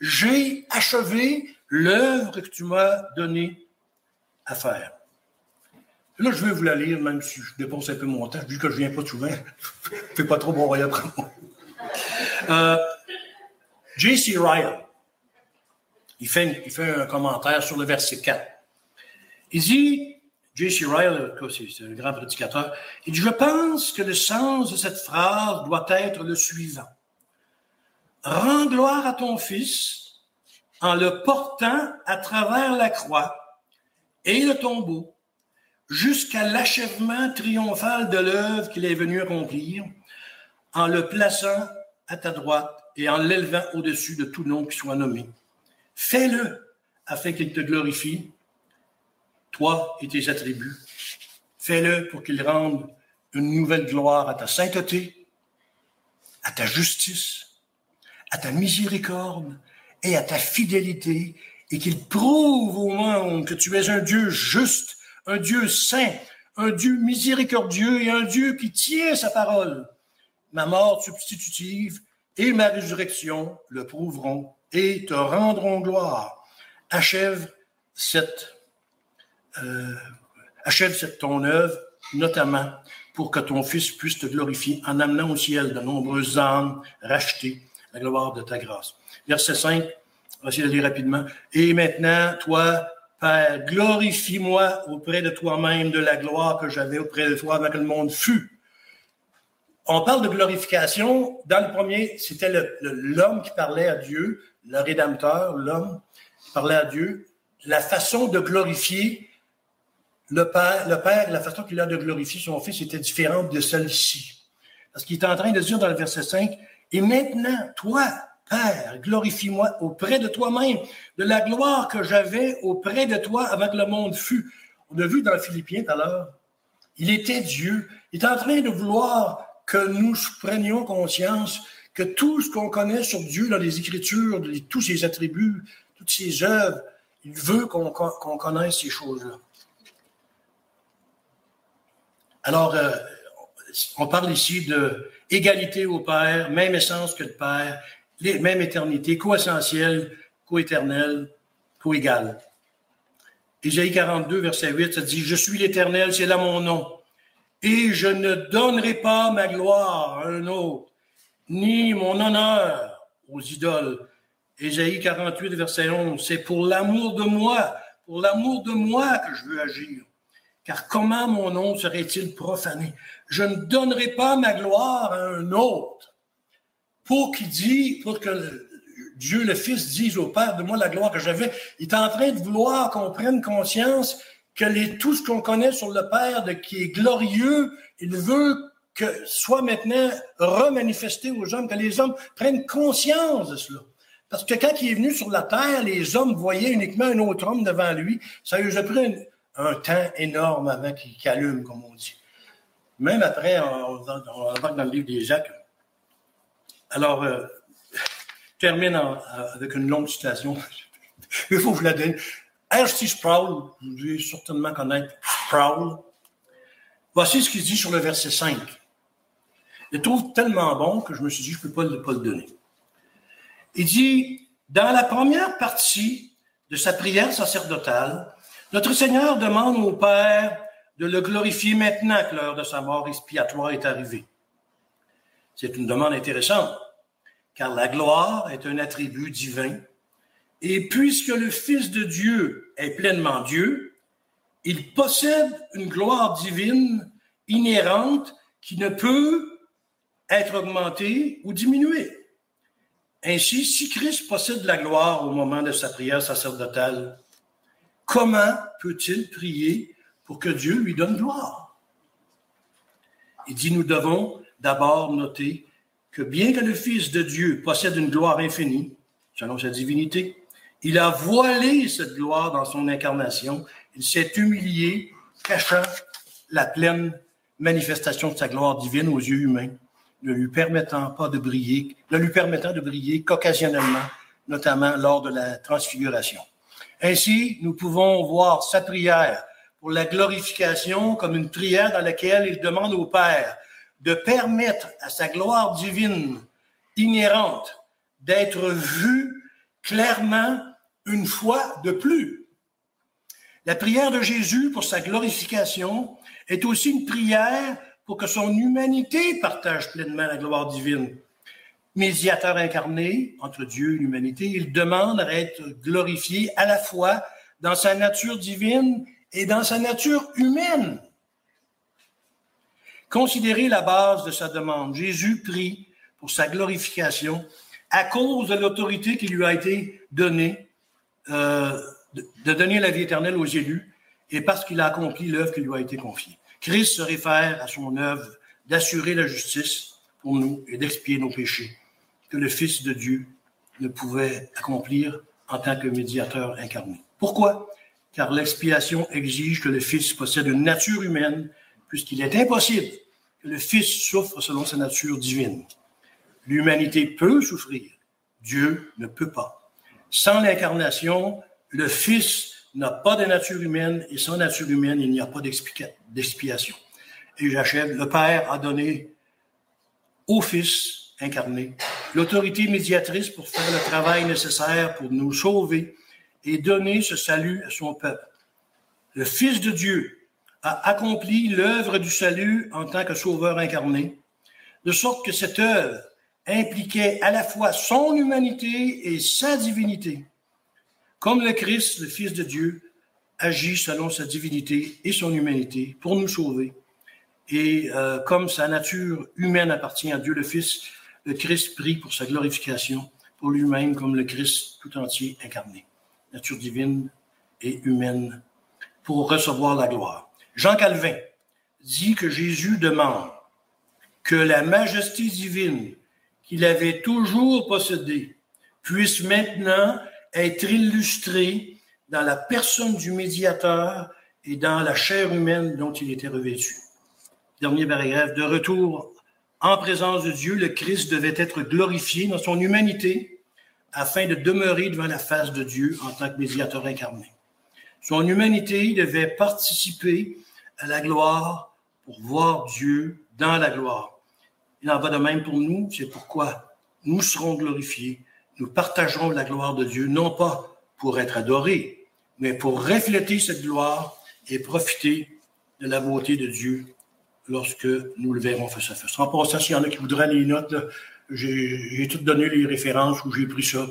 J'ai achevé l'œuvre que tu m'as donnée à faire. Là, je vais vous la lire, même si je dépense un peu mon temps, vu que je ne viens pas souvent. je ne fais pas trop bon voyage après moi. Euh, J.C. Ryle, il fait, il fait un commentaire sur le verset 4. Il dit, J.C. Ryle, c'est un grand prédicateur, il dit, je pense que le sens de cette phrase doit être le suivant. Rends gloire à ton Fils en le portant à travers la croix et le tombeau jusqu'à l'achèvement triomphal de l'œuvre qu'il est venu accomplir en le plaçant à ta droite et en l'élevant au-dessus de tout nom qui soit nommé. Fais-le afin qu'il te glorifie, toi et tes attributs. Fais-le pour qu'il rende une nouvelle gloire à ta sainteté, à ta justice, à ta miséricorde et à ta fidélité, et qu'il prouve au monde que tu es un Dieu juste, un Dieu saint, un Dieu miséricordieux et un Dieu qui tient sa parole ma mort substitutive et ma résurrection le prouveront et te rendront gloire. Achève cette, euh, achève cette ton œuvre, notamment pour que ton Fils puisse te glorifier en amenant au ciel de nombreuses âmes rachetées, la gloire de ta grâce. Verset 5, on va essayer lire rapidement. Et maintenant, toi, Père, glorifie-moi auprès de toi-même de la gloire que j'avais auprès de toi avant que le monde fût on parle de glorification. Dans le premier, c'était l'homme qui parlait à Dieu, le Rédempteur, l'homme qui parlait à Dieu. La façon de glorifier le Père, le Père, la façon qu'il a de glorifier son Fils était différente de celle-ci. Parce qu'il est en train de dire dans le verset 5, Et maintenant, toi, Père, glorifie-moi auprès de toi-même, de la gloire que j'avais auprès de toi avant que le monde fût. On a vu dans Philippiens tout à l'heure, il était Dieu. Il est en train de vouloir que nous prenions conscience que tout ce qu'on connaît sur Dieu dans les Écritures, tous ses attributs, toutes ses œuvres, il veut qu'on connaisse ces choses-là. Alors, euh, on parle ici de égalité au Père, même essence que le Père, les, même éternité, co-essentiel, co-éternel, co-égal. Ésaïe 42, verset 8, ça dit, Je suis l'Éternel, c'est là mon nom et je ne donnerai pas ma gloire à un autre, ni mon honneur aux idoles. Ésaïe 48, verset 11, c'est pour l'amour de moi, pour l'amour de moi que je veux agir. Car comment mon nom serait-il profané? Je ne donnerai pas ma gloire à un autre. Pour qu'il dit, pour que Dieu le Fils dise au Père de moi la gloire que j'avais, il est en train de vouloir qu'on prenne conscience que tout ce qu'on connaît sur le Père de, qui est glorieux, il veut que soit maintenant remanifesté aux hommes, que les hommes prennent conscience de cela. Parce que quand il est venu sur la terre, les hommes voyaient uniquement un autre homme devant lui. Ça a pris un, temps énorme avant qu'il allume, comme on dit. Même après, on, va dans le livre des Jacques. Alors, euh, je termine avec une longue citation. Il faut vous la donner. R.C. Sproul, vous devez certainement connaître Sproul. Voici ce qu'il dit sur le verset 5. Il le trouve tellement bon que je me suis dit, je ne peux pas, pas le donner. Il dit, dans la première partie de sa prière sacerdotale, notre Seigneur demande au Père de le glorifier maintenant que l'heure de sa mort expiatoire est arrivée. C'est une demande intéressante, car la gloire est un attribut divin, et puisque le Fils de Dieu est pleinement Dieu, il possède une gloire divine inhérente qui ne peut être augmentée ou diminuée. Ainsi, si Christ possède la gloire au moment de sa prière sacerdotale, comment peut-il prier pour que Dieu lui donne gloire? Il dit, nous devons d'abord noter que bien que le Fils de Dieu possède une gloire infinie, selon sa divinité, il a voilé cette gloire dans son incarnation. Il s'est humilié, cachant la pleine manifestation de sa gloire divine aux yeux humains ne lui permettant pas de briller, ne lui permettant de briller qu'occasionnellement, notamment lors de la transfiguration. Ainsi, nous pouvons voir sa prière pour la glorification comme une prière dans laquelle il demande au Père de permettre à sa gloire divine inhérente d'être vue clairement une fois de plus. La prière de Jésus pour sa glorification est aussi une prière pour que son humanité partage pleinement la gloire divine. Médiateur incarné entre Dieu et l'humanité, il demande à être glorifié à la fois dans sa nature divine et dans sa nature humaine. Considérez la base de sa demande. Jésus prie pour sa glorification à cause de l'autorité qui lui a été donnée euh, de, donner la vie éternelle aux élus et parce qu'il a accompli l'œuvre qui lui a été confiée. Christ se réfère à son œuvre d'assurer la justice pour nous et d'expier nos péchés, que le Fils de Dieu ne pouvait accomplir en tant que médiateur incarné. Pourquoi? Car l'expiation exige que le Fils possède une nature humaine, puisqu'il est impossible que le Fils souffre selon sa nature divine. L'humanité peut souffrir, Dieu ne peut pas. Sans l'incarnation, le Fils n'a pas de nature humaine et sans nature humaine, il n'y a pas d'expiation. Et j'achève, le Père a donné au Fils incarné l'autorité médiatrice pour faire le travail nécessaire pour nous sauver et donner ce salut à son peuple. Le Fils de Dieu a accompli l'œuvre du salut en tant que sauveur incarné, de sorte que cette œuvre impliquait à la fois son humanité et sa divinité. Comme le Christ, le Fils de Dieu, agit selon sa divinité et son humanité pour nous sauver. Et euh, comme sa nature humaine appartient à Dieu le Fils, le Christ prie pour sa glorification, pour lui-même comme le Christ tout entier incarné, nature divine et humaine, pour recevoir la gloire. Jean Calvin dit que Jésus demande que la majesté divine qu'il avait toujours possédée puisse maintenant être illustré dans la personne du médiateur et dans la chair humaine dont il était revêtu. Dernier paragraphe. De retour en présence de Dieu, le Christ devait être glorifié dans son humanité afin de demeurer devant la face de Dieu en tant que médiateur incarné. Son humanité devait participer à la gloire pour voir Dieu dans la gloire. Il en va de même pour nous, c'est pourquoi nous serons glorifiés nous partagerons la gloire de Dieu, non pas pour être adorés, mais pour refléter cette gloire et profiter de la beauté de Dieu lorsque nous le verrons face à face. En passant, s'il y en a qui voudraient les notes, j'ai tout donné les références où j'ai pris ça.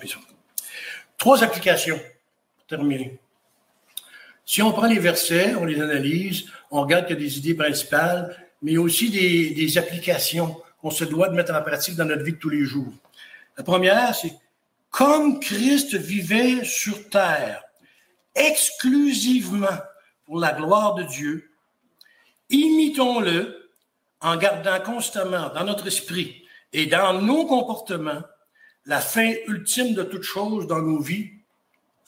Trois applications pour terminer. Si on prend les versets, on les analyse, on regarde qu'il y a des idées principales, mais aussi des, des applications qu'on se doit de mettre en pratique dans notre vie de tous les jours. La première, c'est comme Christ vivait sur terre exclusivement pour la gloire de Dieu, imitons-le en gardant constamment dans notre esprit et dans nos comportements la fin ultime de toute chose dans nos vies,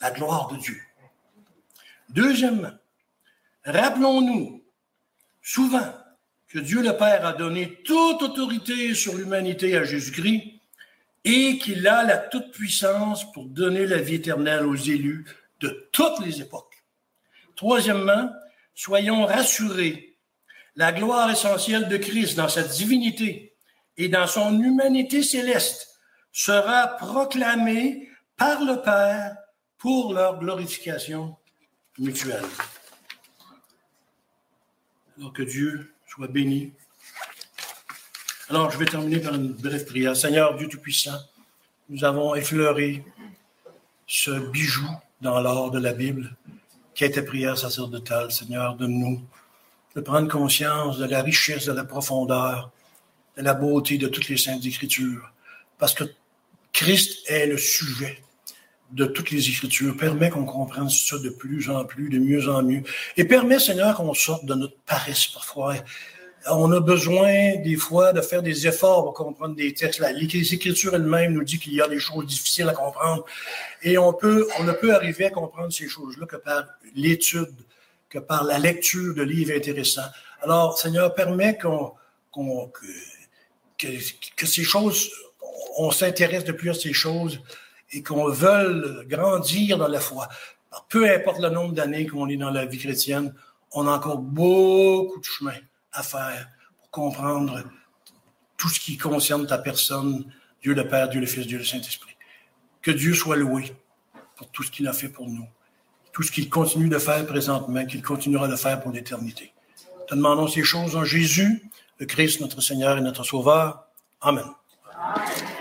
la gloire de Dieu. Deuxièmement, rappelons-nous souvent que Dieu le Père a donné toute autorité sur l'humanité à Jésus-Christ et qu'il a la toute-puissance pour donner la vie éternelle aux élus de toutes les époques. Troisièmement, soyons rassurés, la gloire essentielle de Christ dans sa divinité et dans son humanité céleste sera proclamée par le Père pour leur glorification mutuelle. Alors que Dieu soit béni. Alors, je vais terminer par une brève prière. Seigneur Dieu Tout-Puissant, nous avons effleuré ce bijou dans l'or de la Bible qui été prière sacerdotale. Seigneur, de nous de prendre conscience de la richesse, de la profondeur, de la beauté de toutes les saintes écritures. Parce que Christ est le sujet de toutes les Écritures, permet qu'on comprenne ça de plus en plus, de mieux en mieux, et permet, Seigneur, qu'on sorte de notre paresse parfois. On a besoin, des fois, de faire des efforts pour comprendre des textes. Les Écritures elles-mêmes nous disent qu'il y a des choses difficiles à comprendre, et on peut, on ne peut arriver à comprendre ces choses-là que par l'étude, que par la lecture de livres intéressants. Alors, Seigneur, permet qu'on, qu'on que, que, ces choses, on s'intéresse de plus à ces choses et qu'on veuille grandir dans la foi. peu importe le nombre d'années qu'on est dans la vie chrétienne, on a encore beaucoup de chemin à faire pour comprendre tout ce qui concerne ta personne, Dieu le Père, Dieu le Fils, Dieu le Saint-Esprit. Que Dieu soit loué pour tout ce qu'il a fait pour nous, tout ce qu'il continue de faire présentement, qu'il continuera de faire pour l'éternité. Te demandons ces choses en Jésus, le Christ, notre Seigneur et notre Sauveur. Amen. Amen.